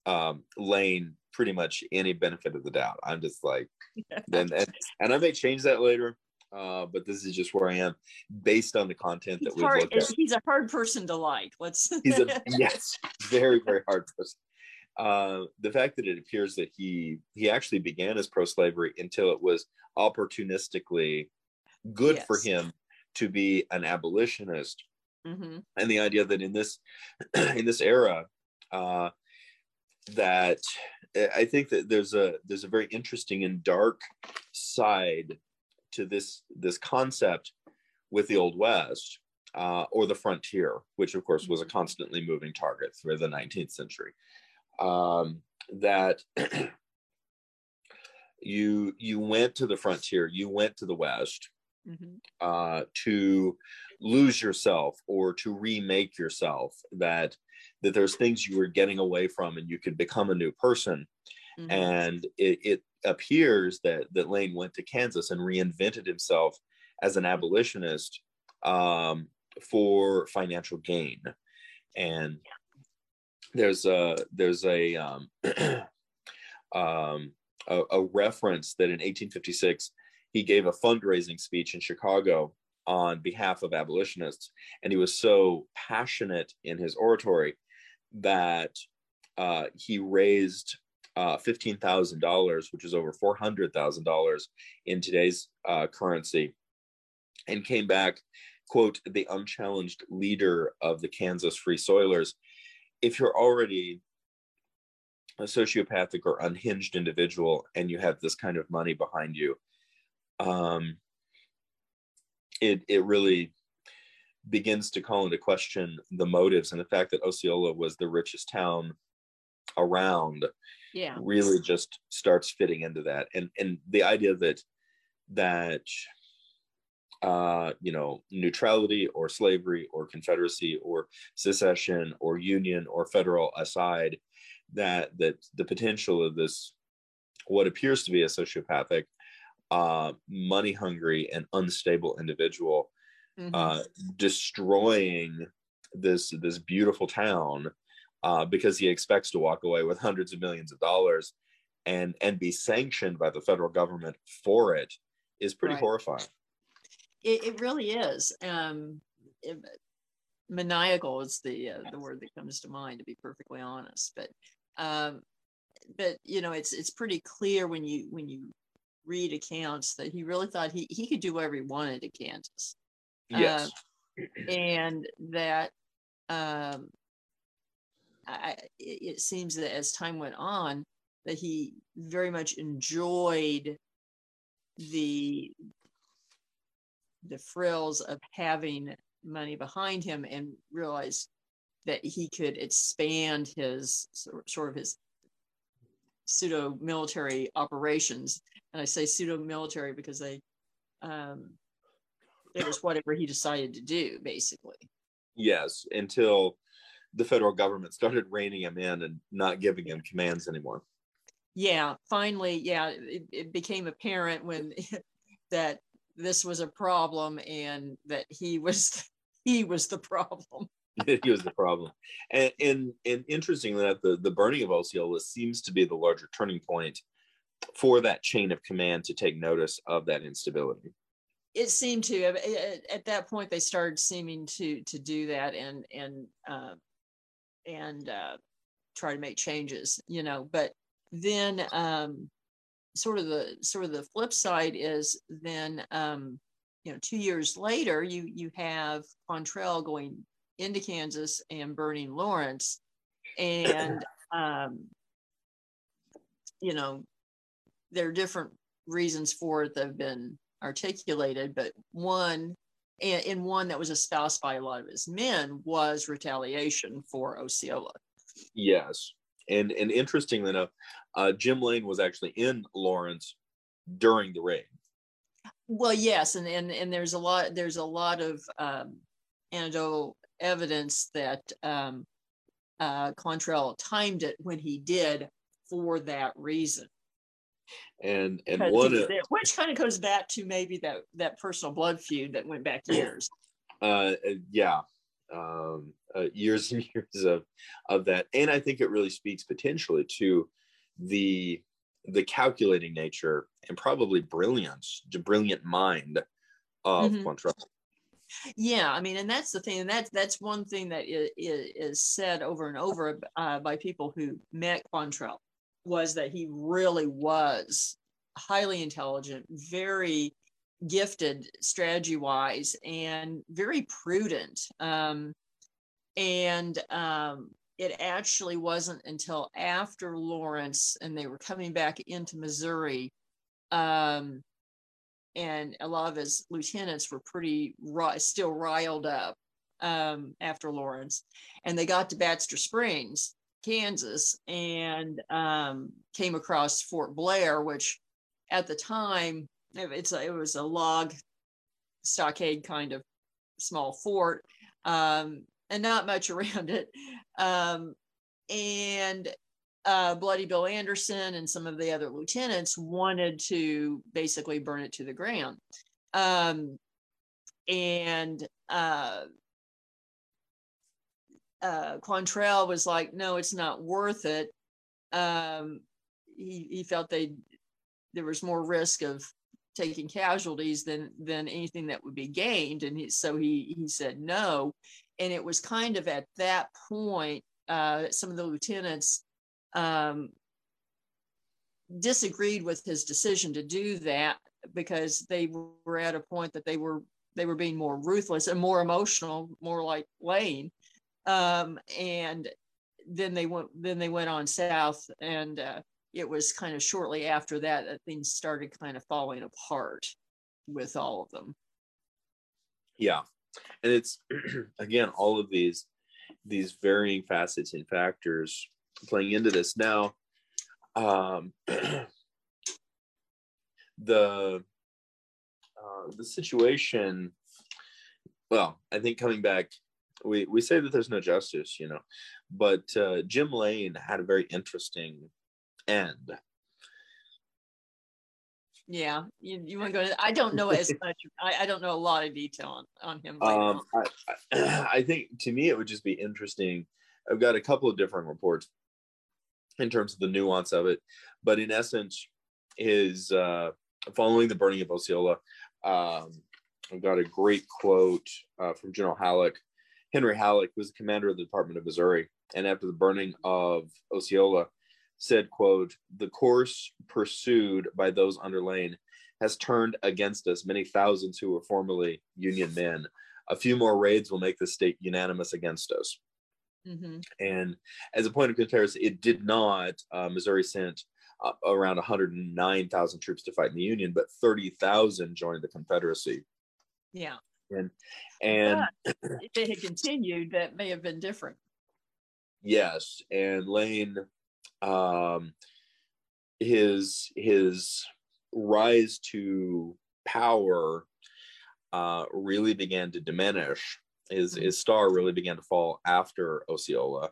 um, Lane pretty much any benefit of the doubt. I'm just like, then and, and I may change that later. Uh, but this is just where I am based on the content he's that we've hard, looked at. He's a hard person to like. Let's. he's a yes, very very hard person. Uh, the fact that it appears that he he actually began as pro-slavery until it was opportunistically good yes. for him to be an abolitionist, mm-hmm. and the idea that in this in this era, uh, that I think that there's a there's a very interesting and dark side to this this concept with the old west uh, or the frontier, which of course was a mm-hmm. constantly moving target through the 19th century. Um, that you you went to the frontier, you went to the west mm-hmm. uh, to lose yourself or to remake yourself. That that there's things you were getting away from and you could become a new person. Mm-hmm. And it, it appears that that Lane went to Kansas and reinvented himself as an abolitionist um, for financial gain. And there's a there's a um, um, a, a, reference that in 1856 he gave a fundraising speech in Chicago on behalf of abolitionists, and he was so passionate in his oratory that uh, he raised uh, $15,000, which is over $400,000 in today's uh, currency, and came back, quote, the unchallenged leader of the Kansas Free Soilers. If you're already a sociopathic or unhinged individual and you have this kind of money behind you, um, it, it really begins to call into question the motives and the fact that Osceola was the richest town around yeah. really just starts fitting into that. And and the idea that that uh you know neutrality or slavery or confederacy or secession or union or federal aside that that the potential of this what appears to be a sociopathic uh money hungry and unstable individual mm-hmm. uh destroying this this beautiful town uh, because he expects to walk away with hundreds of millions of dollars and and be sanctioned by the federal government for it is pretty right. horrifying. It, it, really is. Um, it, maniacal is the uh, the word that comes to mind, to be perfectly honest. But um, but you know, it's it's pretty clear when you when you read accounts that he really thought he he could do whatever he wanted in Kansas. Yes, uh, and that um, I, it seems that as time went on, that he very much enjoyed the the frills of having money behind him and realized that he could expand his sort of his pseudo military operations. And i say pseudo military because they um it was whatever he decided to do basically yes until the federal government started reining him in and not giving him commands anymore. Yeah, finally, yeah, it, it became apparent when that this was a problem and that he was he was the problem. he was the problem, and and, and interestingly enough, the the burning of Osceola seems to be the larger turning point for that chain of command to take notice of that instability it seemed to at, at, that point they started seeming to to do that and and uh, and uh, try to make changes, you know. But then, um, sort of the sort of the flip side is then, um, you know, two years later, you you have Quantrill going into Kansas and burning Lawrence, and um, you know, there are different reasons for it that have been articulated, but one and, one that was espoused by a lot of his men was retaliation for Osceola. Yes, and and interestingly enough, uh, Jim Lane was actually in Lawrence during the raid. Well, yes, and and and there's a lot there's a lot of um, anecdotal evidence that um, uh, Quantrill timed it when he did for that reason. And and one of, which kind of goes back to maybe that that personal blood feud that went back years. Uh, yeah, um, uh, years and years of of that, and I think it really speaks potentially to the the calculating nature and probably brilliance, the brilliant mind of mm-hmm. Quantrill. Yeah, I mean, and that's the thing, and that's that's one thing that is, is said over and over uh, by people who met Quantrill was that he really was highly intelligent, very gifted strategy wise, and very prudent. Um, and um, it actually wasn't until after Lawrence and they were coming back into Missouri um, and a lot of his lieutenants were pretty still riled up um, after Lawrence, and they got to Baxter Springs, Kansas, and um, came across Fort Blair, which at the time it's a, it was a log stockade kind of small fort, um, and not much around it. Um, and uh, Bloody Bill Anderson and some of the other lieutenants wanted to basically burn it to the ground. Um, and uh, uh, Quantrill was like, no, it's not worth it. Um, he, he felt they there was more risk of taking casualties than than anything that would be gained, and he, so he he said no. And it was kind of at that point uh, some of the lieutenants um, disagreed with his decision to do that because they were at a point that they were they were being more ruthless and more emotional, more like Lane. Um, and then they went then they went on south, and uh, it was kind of shortly after that that things started kind of falling apart with all of them. Yeah, and it's again all of these these varying facets and factors playing into this now um the uh, the situation well i think coming back we we say that there's no justice you know but uh, jim lane had a very interesting end yeah you, you want to go to i don't know as much I, I don't know a lot of detail on, on him um I, I think to me it would just be interesting i've got a couple of different reports in terms of the nuance of it. But in essence, is uh, following the burning of Osceola. Um, I've got a great quote uh, from General Halleck. Henry Halleck was the commander of the Department of Missouri, and after the burning of Osceola, said, "quote The course pursued by those under Lane has turned against us many thousands who were formerly Union men. A few more raids will make the state unanimous against us." Mm-hmm. And as a point of comparison, it did not. Uh, Missouri sent uh, around 109,000 troops to fight in the Union, but 30,000 joined the Confederacy. Yeah. And and if they had continued, that may have been different. Yes, and Lane, um, his his rise to power uh, really began to diminish his mm-hmm. his star really began to fall after Osceola,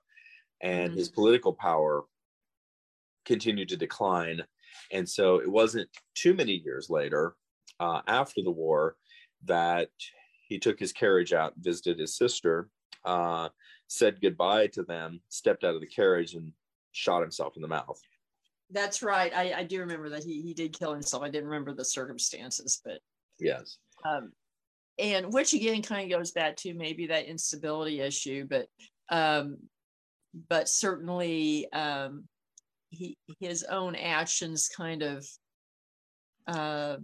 and mm-hmm. his political power continued to decline. And so it wasn't too many years later, uh, after the war, that he took his carriage out, visited his sister, uh, said goodbye to them, stepped out of the carriage, and shot himself in the mouth. That's right. I, I do remember that he, he did kill himself. I didn't remember the circumstances, but yes. Um, and which again kind of goes back to maybe that instability issue but um but certainly um he his own actions kind of uh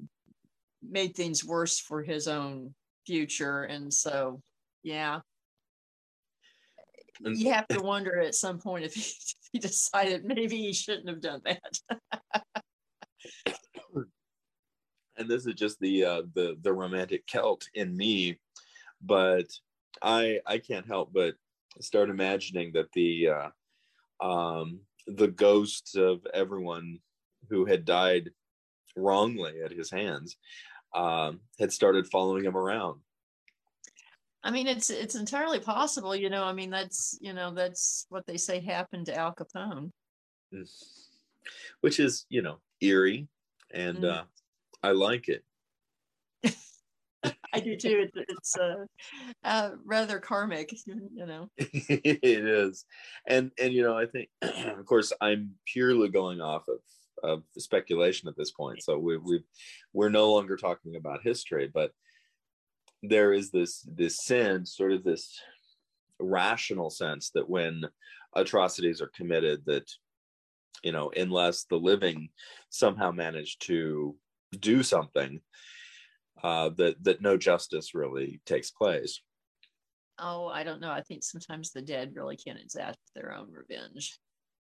made things worse for his own future. And so yeah. You have to wonder at some point if he, if he decided maybe he shouldn't have done that. And this is just the uh, the the romantic Celt in me, but I I can't help but start imagining that the uh, um, the ghosts of everyone who had died wrongly at his hands um, had started following him around. I mean, it's it's entirely possible, you know. I mean, that's you know that's what they say happened to Al Capone, mm. which is you know eerie, and mm. uh, I like it. I do too. It's, it's uh, uh, rather karmic, you know. it is, and and you know, I think, of course, I'm purely going off of of speculation at this point. So we we we're no longer talking about history, but there is this this sense, sort of this rational sense that when atrocities are committed, that you know, unless the living somehow manage to do something, uh, that that no justice really takes place. Oh, I don't know. I think sometimes the dead really can't exact their own revenge.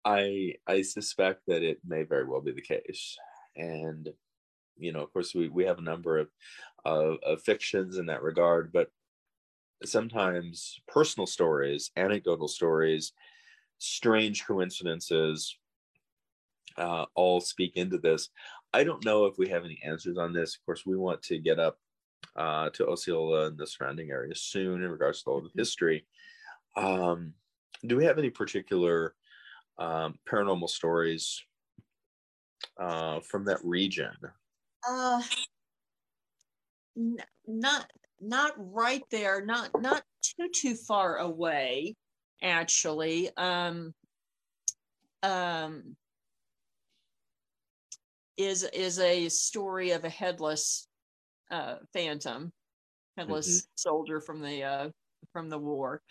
I I suspect that it may very well be the case, and you know, of course, we we have a number of of, of fictions in that regard, but sometimes personal stories, anecdotal stories, strange coincidences, uh, all speak into this. I don't know if we have any answers on this. Of course, we want to get up uh, to Osceola and the surrounding area soon in regards to all the mm-hmm. history. Um, do we have any particular um, paranormal stories uh, from that region? Uh, n- not not right there. Not not too too far away, actually. Um, um, is is a story of a headless uh, phantom, headless mm-hmm. soldier from the uh, from the war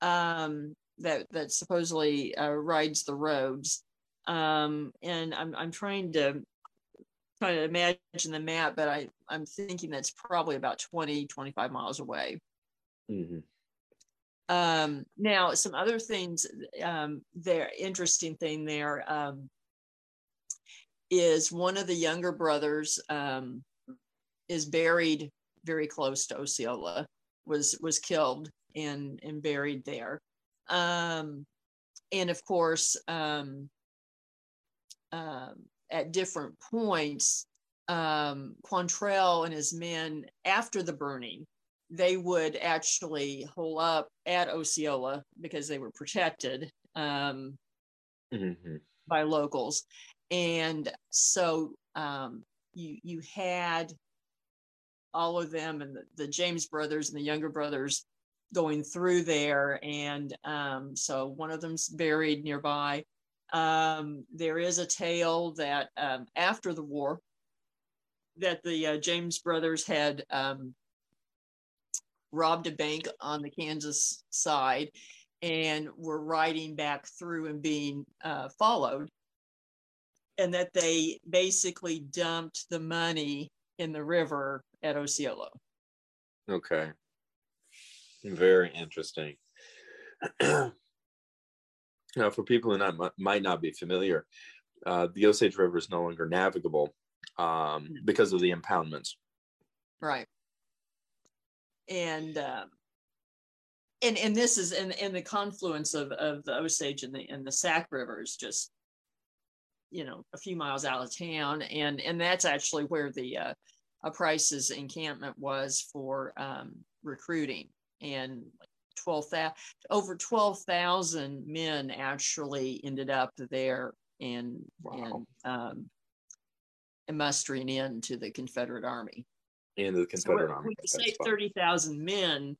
um, that that supposedly uh, rides the roads. Um, and I'm I'm trying to trying to imagine the map, but I I'm thinking that's probably about 20 25 miles away. Mm-hmm. Um, now, some other things um, there, interesting thing there. Um, is one of the younger brothers um, is buried very close to Osceola, was was killed and and buried there. Um, and of course, um, uh, at different points, um, Quantrill and his men, after the burning, they would actually hole up at Osceola because they were protected um, mm-hmm. by locals and so um, you you had all of them and the, the, James brothers and the younger brothers going through there, and um, so one of them's buried nearby. Um, there is a tale that um, after the war, that the uh, James brothers had um, robbed a bank on the Kansas side and were riding back through and being uh, followed and that they basically dumped the money in the river at Osceola. Okay. Very interesting. now, for people who not, might not be familiar, uh, the Osage River is no longer navigable um, mm-hmm. because of the impoundments. Right. And um, and and this is in in the confluence of of the Osage and the and the Sac rivers just you know a few miles out of town and and that's actually where the uh, a price's encampment was for um, recruiting and 12,000 over 12,000 men actually ended up there and wow. and um, and mustering into the Confederate Army. Into the Confederate so Army. We say 30,000 men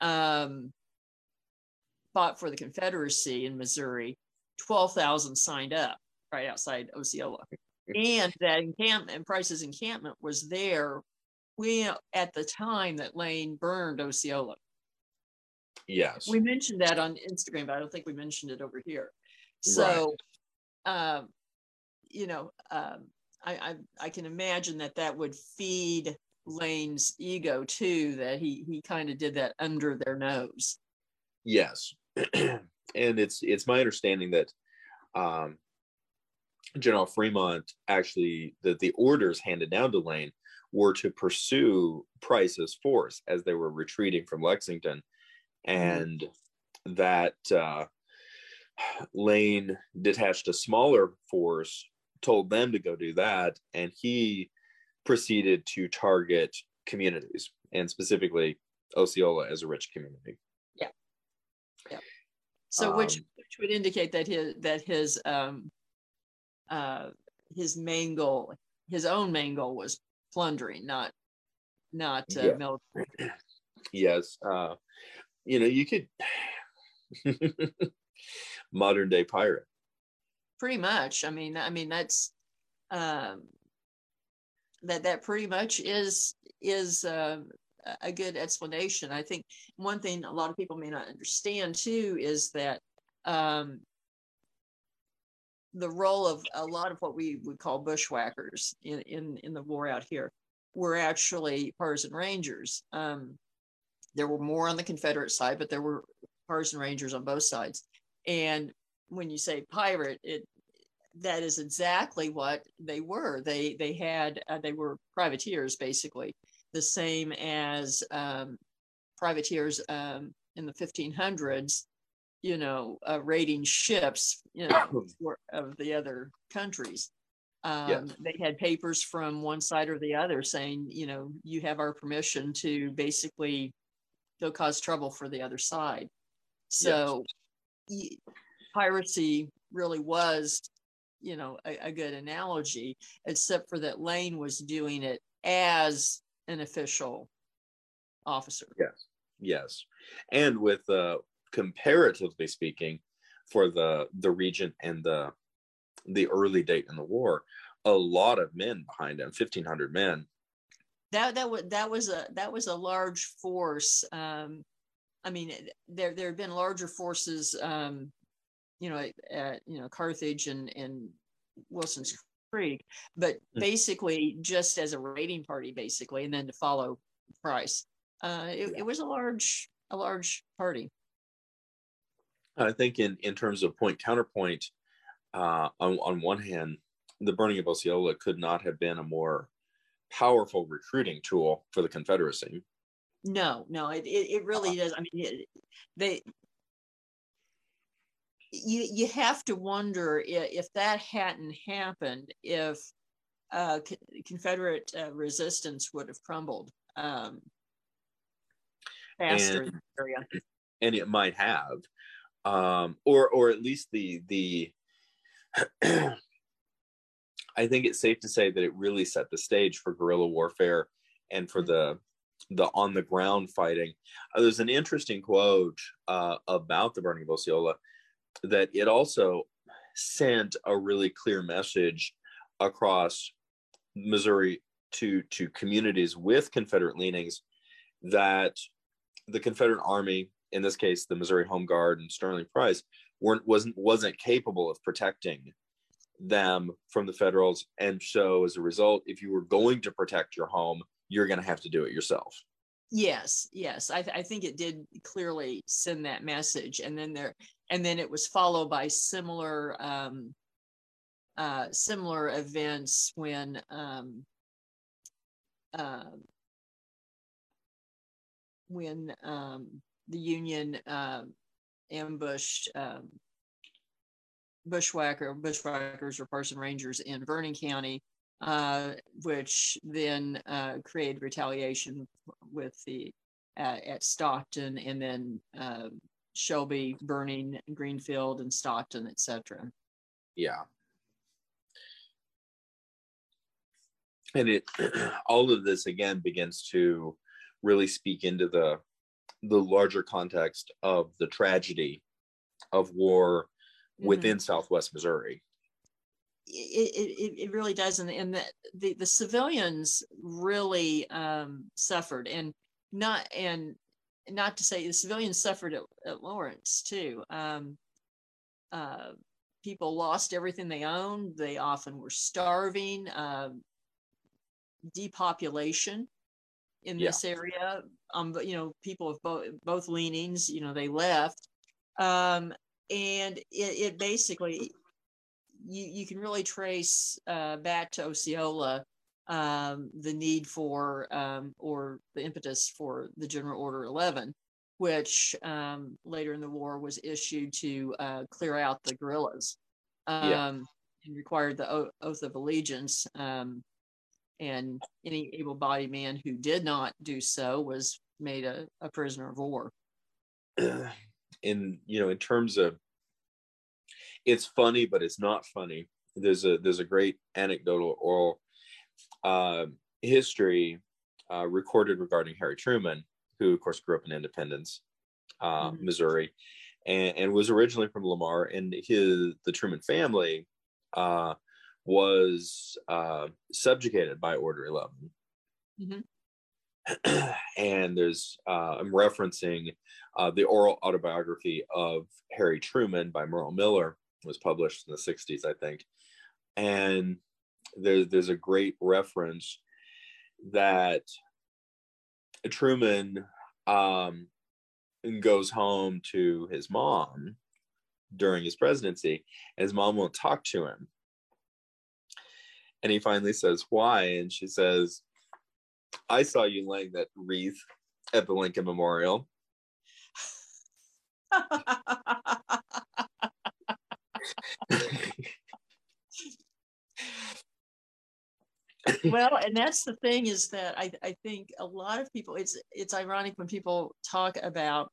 um, fought for the Confederacy in Missouri. 12,000 signed up right outside Osceola. and that encampment, Price's encampment was there we at the time that Lane burned Osceola. Yes. We mentioned that on Instagram, but I don't think we mentioned it over here. So right. um, you know, um, I, I I can imagine that that would feed Lane's ego too, that he he kind of did that under their nose. Yes. and it's it's my understanding that um General Fremont actually that the orders handed down to Lane were to pursue Price's force as they were retreating from Lexington. And mm-hmm. that uh, Lane detached a smaller force, told them to go do that, and he proceeded to target communities and specifically Osceola as a rich community. Yeah, yeah. So um, which which would indicate that his that his um, uh, his main goal, his own main goal was plundering, not not uh, Yeah. military. yes uh you know you could modern day pirate Pretty much. I mean, I mean that's um, that that pretty much is is uh, a good explanation. I think one thing a lot of people may not understand too is that um, the role of a lot of what we would call bushwhackers in in, in the war out here were actually partisan rangers. Um, there were more on the Confederate side, but there were partisan rangers on both sides. And when you say pirate, it that is exactly what they were. They they had uh, they were privateers basically, the same as um, privateers um, in the 1500s. You know, uh, raiding ships, you know, for- of the other countries. Um, Yes. They had papers from one side or the other saying, you know, you have our permission to basically go cause trouble for the other side. So y- piracy really was, you know, a, a good analogy, except for that Lane was doing it as an official officer. yes yes and with uh comparatively speaking for the the region and the the early date in the war a lot of men behind him 1500 men That that was that was a that was a large force. Um, I mean, there there have been larger forces, um, you know, at, you know Carthage and and Wilson's Creek, but Mm. basically just as a raiding party, basically, and then to follow Price. Uh, it, it was a large a large party. I think in in terms of point counterpoint, uh, on on one hand, the burning of Osceola could not have been a more powerful recruiting tool for the Confederacy. No, no, it it, it really does. I mean, it, they you you have to wonder if, if that hadn't happened, if uh, Confederate uh, resistance would have crumbled um, faster in And- the area. and it might have um or or at least the the i think it's safe to say that it really set the stage for guerrilla warfare and for the the on the ground fighting. Uh, there's an interesting quote uh, about the burning of osceola that it also sent a really clear message across missouri to to communities with confederate leanings that the confederate army in this case the Missouri Home Guard and Sterling Price weren't wasn't wasn't capable of protecting them from the Federals, and so as a result, if you were going to protect your home, you're going to have to do it yourself. Yes, yes, I, th- I think it did clearly send that message, and then there, and then it was followed by similar, um, uh, similar events when, um, uh, when um, the Union um, ambushed um, bushwhacker, bushwhackers or Partisan Rangers in Vernon County, uh, which then uh, created retaliation with the uh, at Stockton and then uh, Shelby burning Greenfield and Stockton, etc. Yeah. And it all of this again begins to really speak into the the larger context of the tragedy of war within Southwest Missouri. It, it, it- really does, and, and the, the the civilians really um, suffered, and not and not to say the civilians suffered at, at Lawrence too. Um, uh, people lost everything they owned. They often were starving. Um, depopulation in Yeah. this area. Um, but you know, people of both both leanings, you know, they left, um, and it, it basically you you can really trace uh, back to Osceola um, the need for um, or the impetus for the General Order 11, which um, later in the war was issued to uh, clear out the guerrillas um, Yeah. and required the o- oath of allegiance. Um, and any able-bodied man who did not do so was made a, a prisoner of war. in you know in terms of it's funny but it's not funny there's a there's a great anecdotal oral uh, history uh, recorded regarding Harry Truman, who of course grew up in Independence, uh, mm-hmm. Missouri, and, and, was originally from Lamar, and his the Truman family uh, was uh, subjugated by Order 11 mm-hmm. and there's uh, I'm referencing uh, the oral autobiography of Harry Truman by Merle Miller was published in the 60s, I think, and there's there's a great reference that Truman um, goes home to his mom during his presidency, and his mom won't talk to him. And he finally says, Why? And she says, I saw you laying that wreath at the Lincoln Memorial. well and that's the thing is that I, I think a lot of people it's it's ironic when people talk about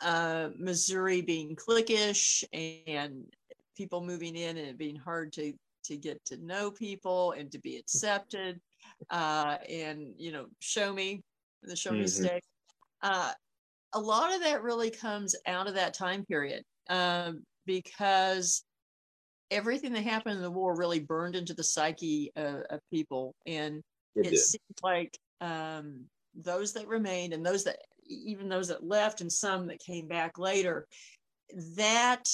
uh, missouri being cliquish and people moving in and it being hard to to get to know people and to be accepted uh, and you know show me the show me mm-hmm. stick uh, a lot of that really comes out of that time period um, because everything that happened in the war really burned into the psyche of, of people. And it, it seems like um, those that remained and those that even those that left and some that came back later that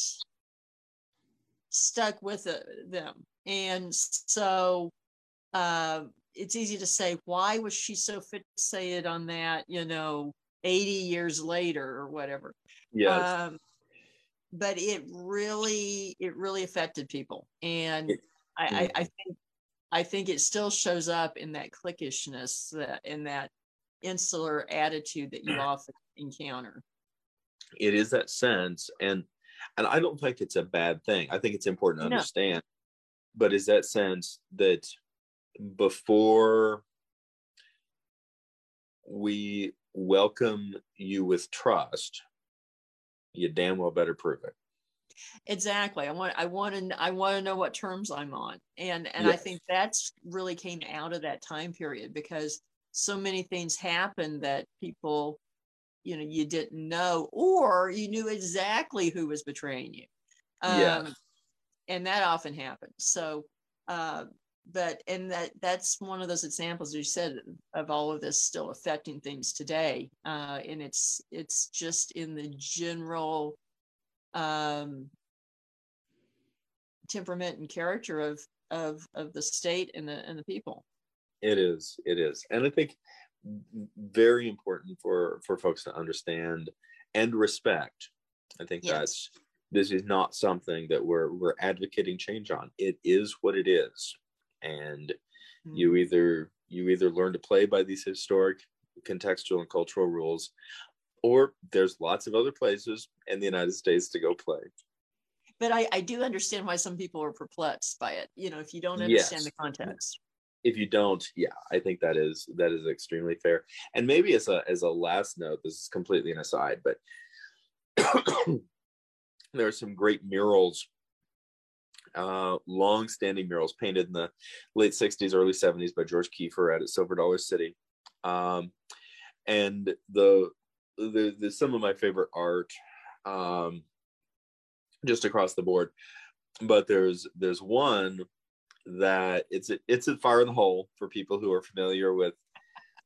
stuck with uh, them. And so uh, it's easy to say why was she so fixated on that you know 80 years later or whatever. Yeah um, but it really it really affected people. And I, I. I think i think it still shows up in that cliquishness that in that insular attitude that you often encounter. It is that sense and and i don't think it's a bad thing. I think it's important to no. understand but is that sense that before we welcome you with trust you damn well better prove it. Exactly. I want i want to i want to know what terms i'm on. And and yes. i think that's really came out of that time period because so many things happened that people you know you didn't know or you knew exactly who was betraying you. Um, yeah. and that often happens. So uh, but and that that's one of those examples you said of all of this still affecting things today uh, and it's it's just in the general um, temperament and character of of of the state and the and the people. It is it is. And i think very important for for folks to understand and respect. I think yes. that's this is not something that we're we're advocating change on. It is what it is and mm-hmm. you either you either learn to play by these historic contextual and cultural rules or there's lots of other places in the united states to go play but i, I do understand why some people are perplexed by it you know if you don't understand yes. the context if you don't yeah i think that is that is extremely fair and maybe as a as a last note this is completely an aside but there are some great murals uh, long-standing murals painted in the late 60s, early 70s by George Kiefer at Silver Dollar City. Um, and the, the, the, some of my favorite art um, just across the board. But there's there's one that it's a, it's a fire in the hole for people who are familiar with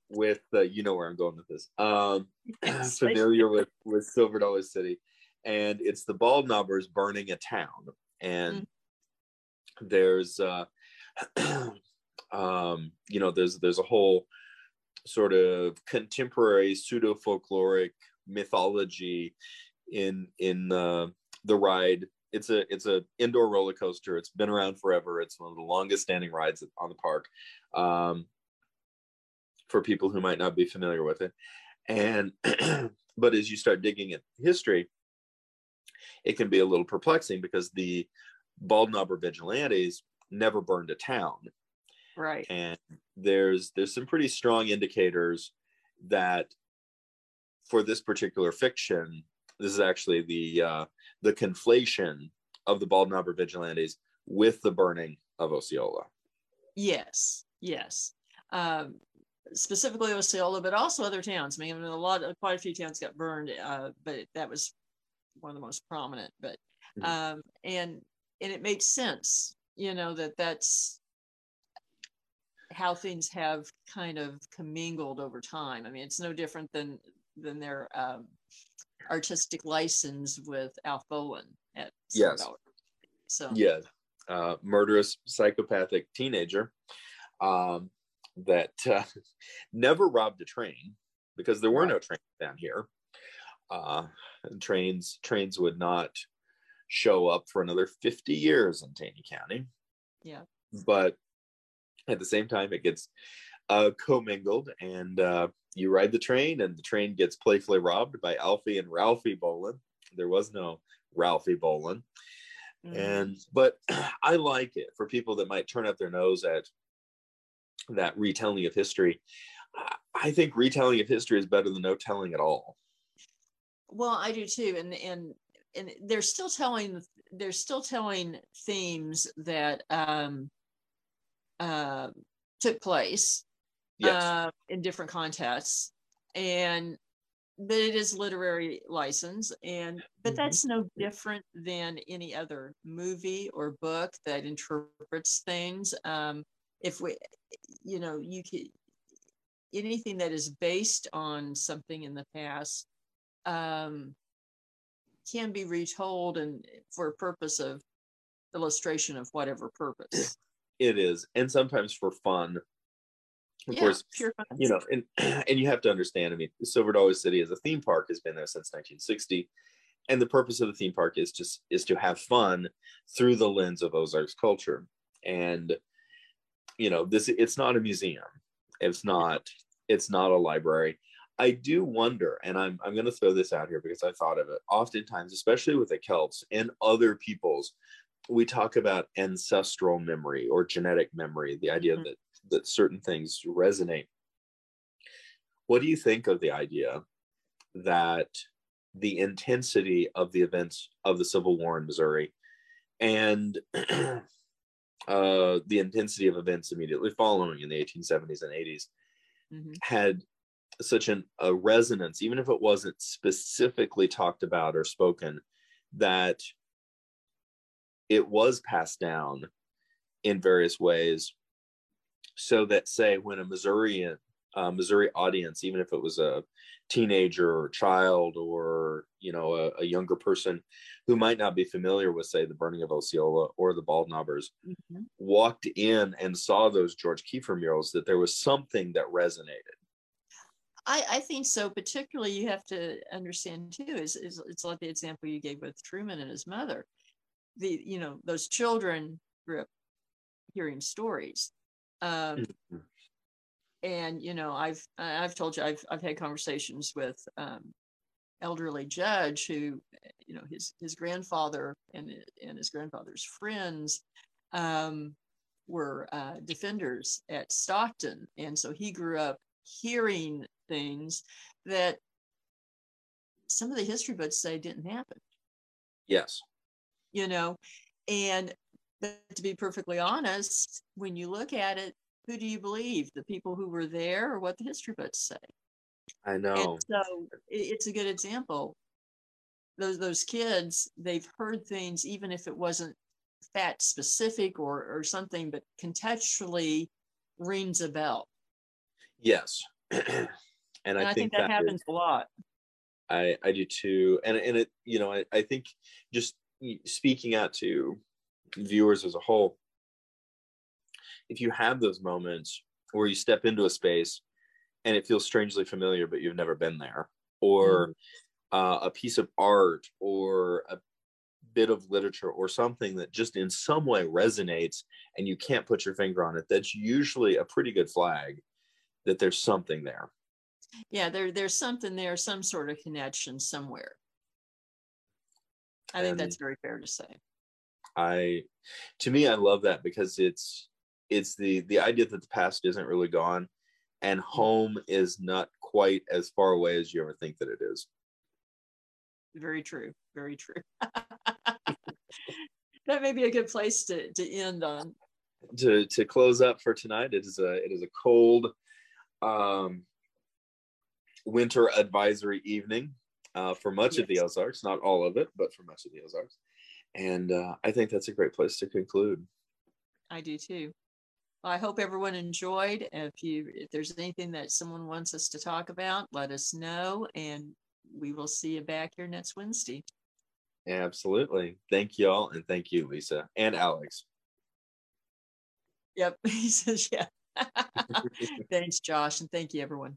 with uh, you know where I'm going with this. Um, familiar with with Silver Dollar City, and it's the bald knobbers burning a town, and mm there's uh, um, you know there's there's a whole sort of contemporary pseudo folkloric mythology in in uh, the ride. It's a it's a indoor roller coaster. It's been around forever. It's one of the longest standing rides on the park um, for people who might not be familiar with it. And but as you start digging at history it can be a little perplexing because the bald knobber vigilantes never burned a town right and there's there's some pretty strong indicators that for this particular fiction this is actually the uh the conflation of the bald knobber vigilantes with the burning of Osceola. Yes, yes. Um, specifically Osceola, but also other towns. I mean, a lot, of, quite a few towns got burned, uh, but that was one of the most prominent. But mm-hmm. um, and and it makes sense, you know, that that's how things have kind of commingled over time. I mean, it's no different than than their um, artistic license with Alf Bolin at yes. So yeah, uh, murderous psychopathic teenager um, that uh, never robbed a train because there were right. no trains down here. Uh, trains trains would not show up for another 50 years in Taney County. Yeah. But at the same time, it gets uh, commingled, and uh, you ride the train, and the train gets playfully robbed by Alfie and Ralphie Bolin. There was no Ralphie Bolin. Mm-hmm. And but I like it for people that might turn up their nose at that retelling of history. I think retelling of history is better than no telling at all. Well, I do too, and and and they're still telling they're still telling themes that um, uh, took place yes. uh, in different contexts, and but it is literary license and but mm-hmm. that's no different than any other movie or book that interprets things um if we you know you can anything that is based on something in the past um can be retold and for a purpose of illustration of whatever purpose. It is and sometimes for fun. Of yeah, course you know and and you have to understand i mean silver dollar city as a theme park has been there since 1960 and the purpose of the theme park is just is to have fun through the lens of ozarks culture. And you know this it's not a museum. It's not it's not a library i do wonder and i'm, I'm going to throw this out here because i thought of it oftentimes especially with the celts and other peoples we talk about ancestral memory or genetic memory the idea mm-hmm. that that certain things resonate what do you think of the idea that the intensity of the events of the civil war in missouri and uh, the intensity of events immediately following in the 1870s and 80s mm-hmm. had such an, a resonance even if it wasn't specifically talked about or spoken that it was passed down in various ways so that say when a Missourian uh, Missouri audience, even if it was a teenager or child or you know a, a, younger person who might not be familiar with say the burning of Osceola or the Bald Knobbers, mm-hmm. walked in and saw those George Kiefer murals, that there was something that resonated. I, I think so. Particularly, you have to understand too. Is, is it's like the example you gave with Truman and his mother. The you know those children grew up hearing stories um, mm-hmm. and you know, I've I've told you I've I've had conversations with um, elderly judge who, you know, his his grandfather and and his grandfather's friends um, were uh, defenders at Stockton, and so he grew up hearing things that some of the history books say didn't happen. Yes. You know, and but to be perfectly honest, when you look at it, who do you believe? The people who were there or what the history books say? I know. And so it's a good example. Those those kids, they've heard things even if it wasn't fact specific or or something, but contextually rings a bell. Yes. and, and, I, I think, think, that, that happens is, a lot. I I do too. And and it, you know, I, I think just speaking out to viewers as a whole if you have those moments where you step into a space and it feels strangely familiar but you've never been there or mm. uh, a piece of art or a bit of literature or something that just in some way resonates and you can't put your finger on it that's usually a pretty good flag that there's something there yeah there there's something there some sort of connection somewhere i think that's very fair to say I to me I love that because it's it's the the idea that the past isn't really gone and mm-hmm. home is not quite as far away as you ever think that it is. Very true. Very true. that may be a good place to, to end on. To to close up for tonight, it is a it is a cold um, winter advisory evening uh, for much yes. of the Ozarks, not all of it, but for much of the Ozarks. And uh, I think that's a great place to conclude. I do too. I hope everyone enjoyed. If you if there's anything that someone wants us to talk about, let us know and we will see you back here next Wednesday. Absolutely. Thank you all and thank you, Lisa and Alex. Yep. He says, yeah. Thanks, Josh, and thank you everyone.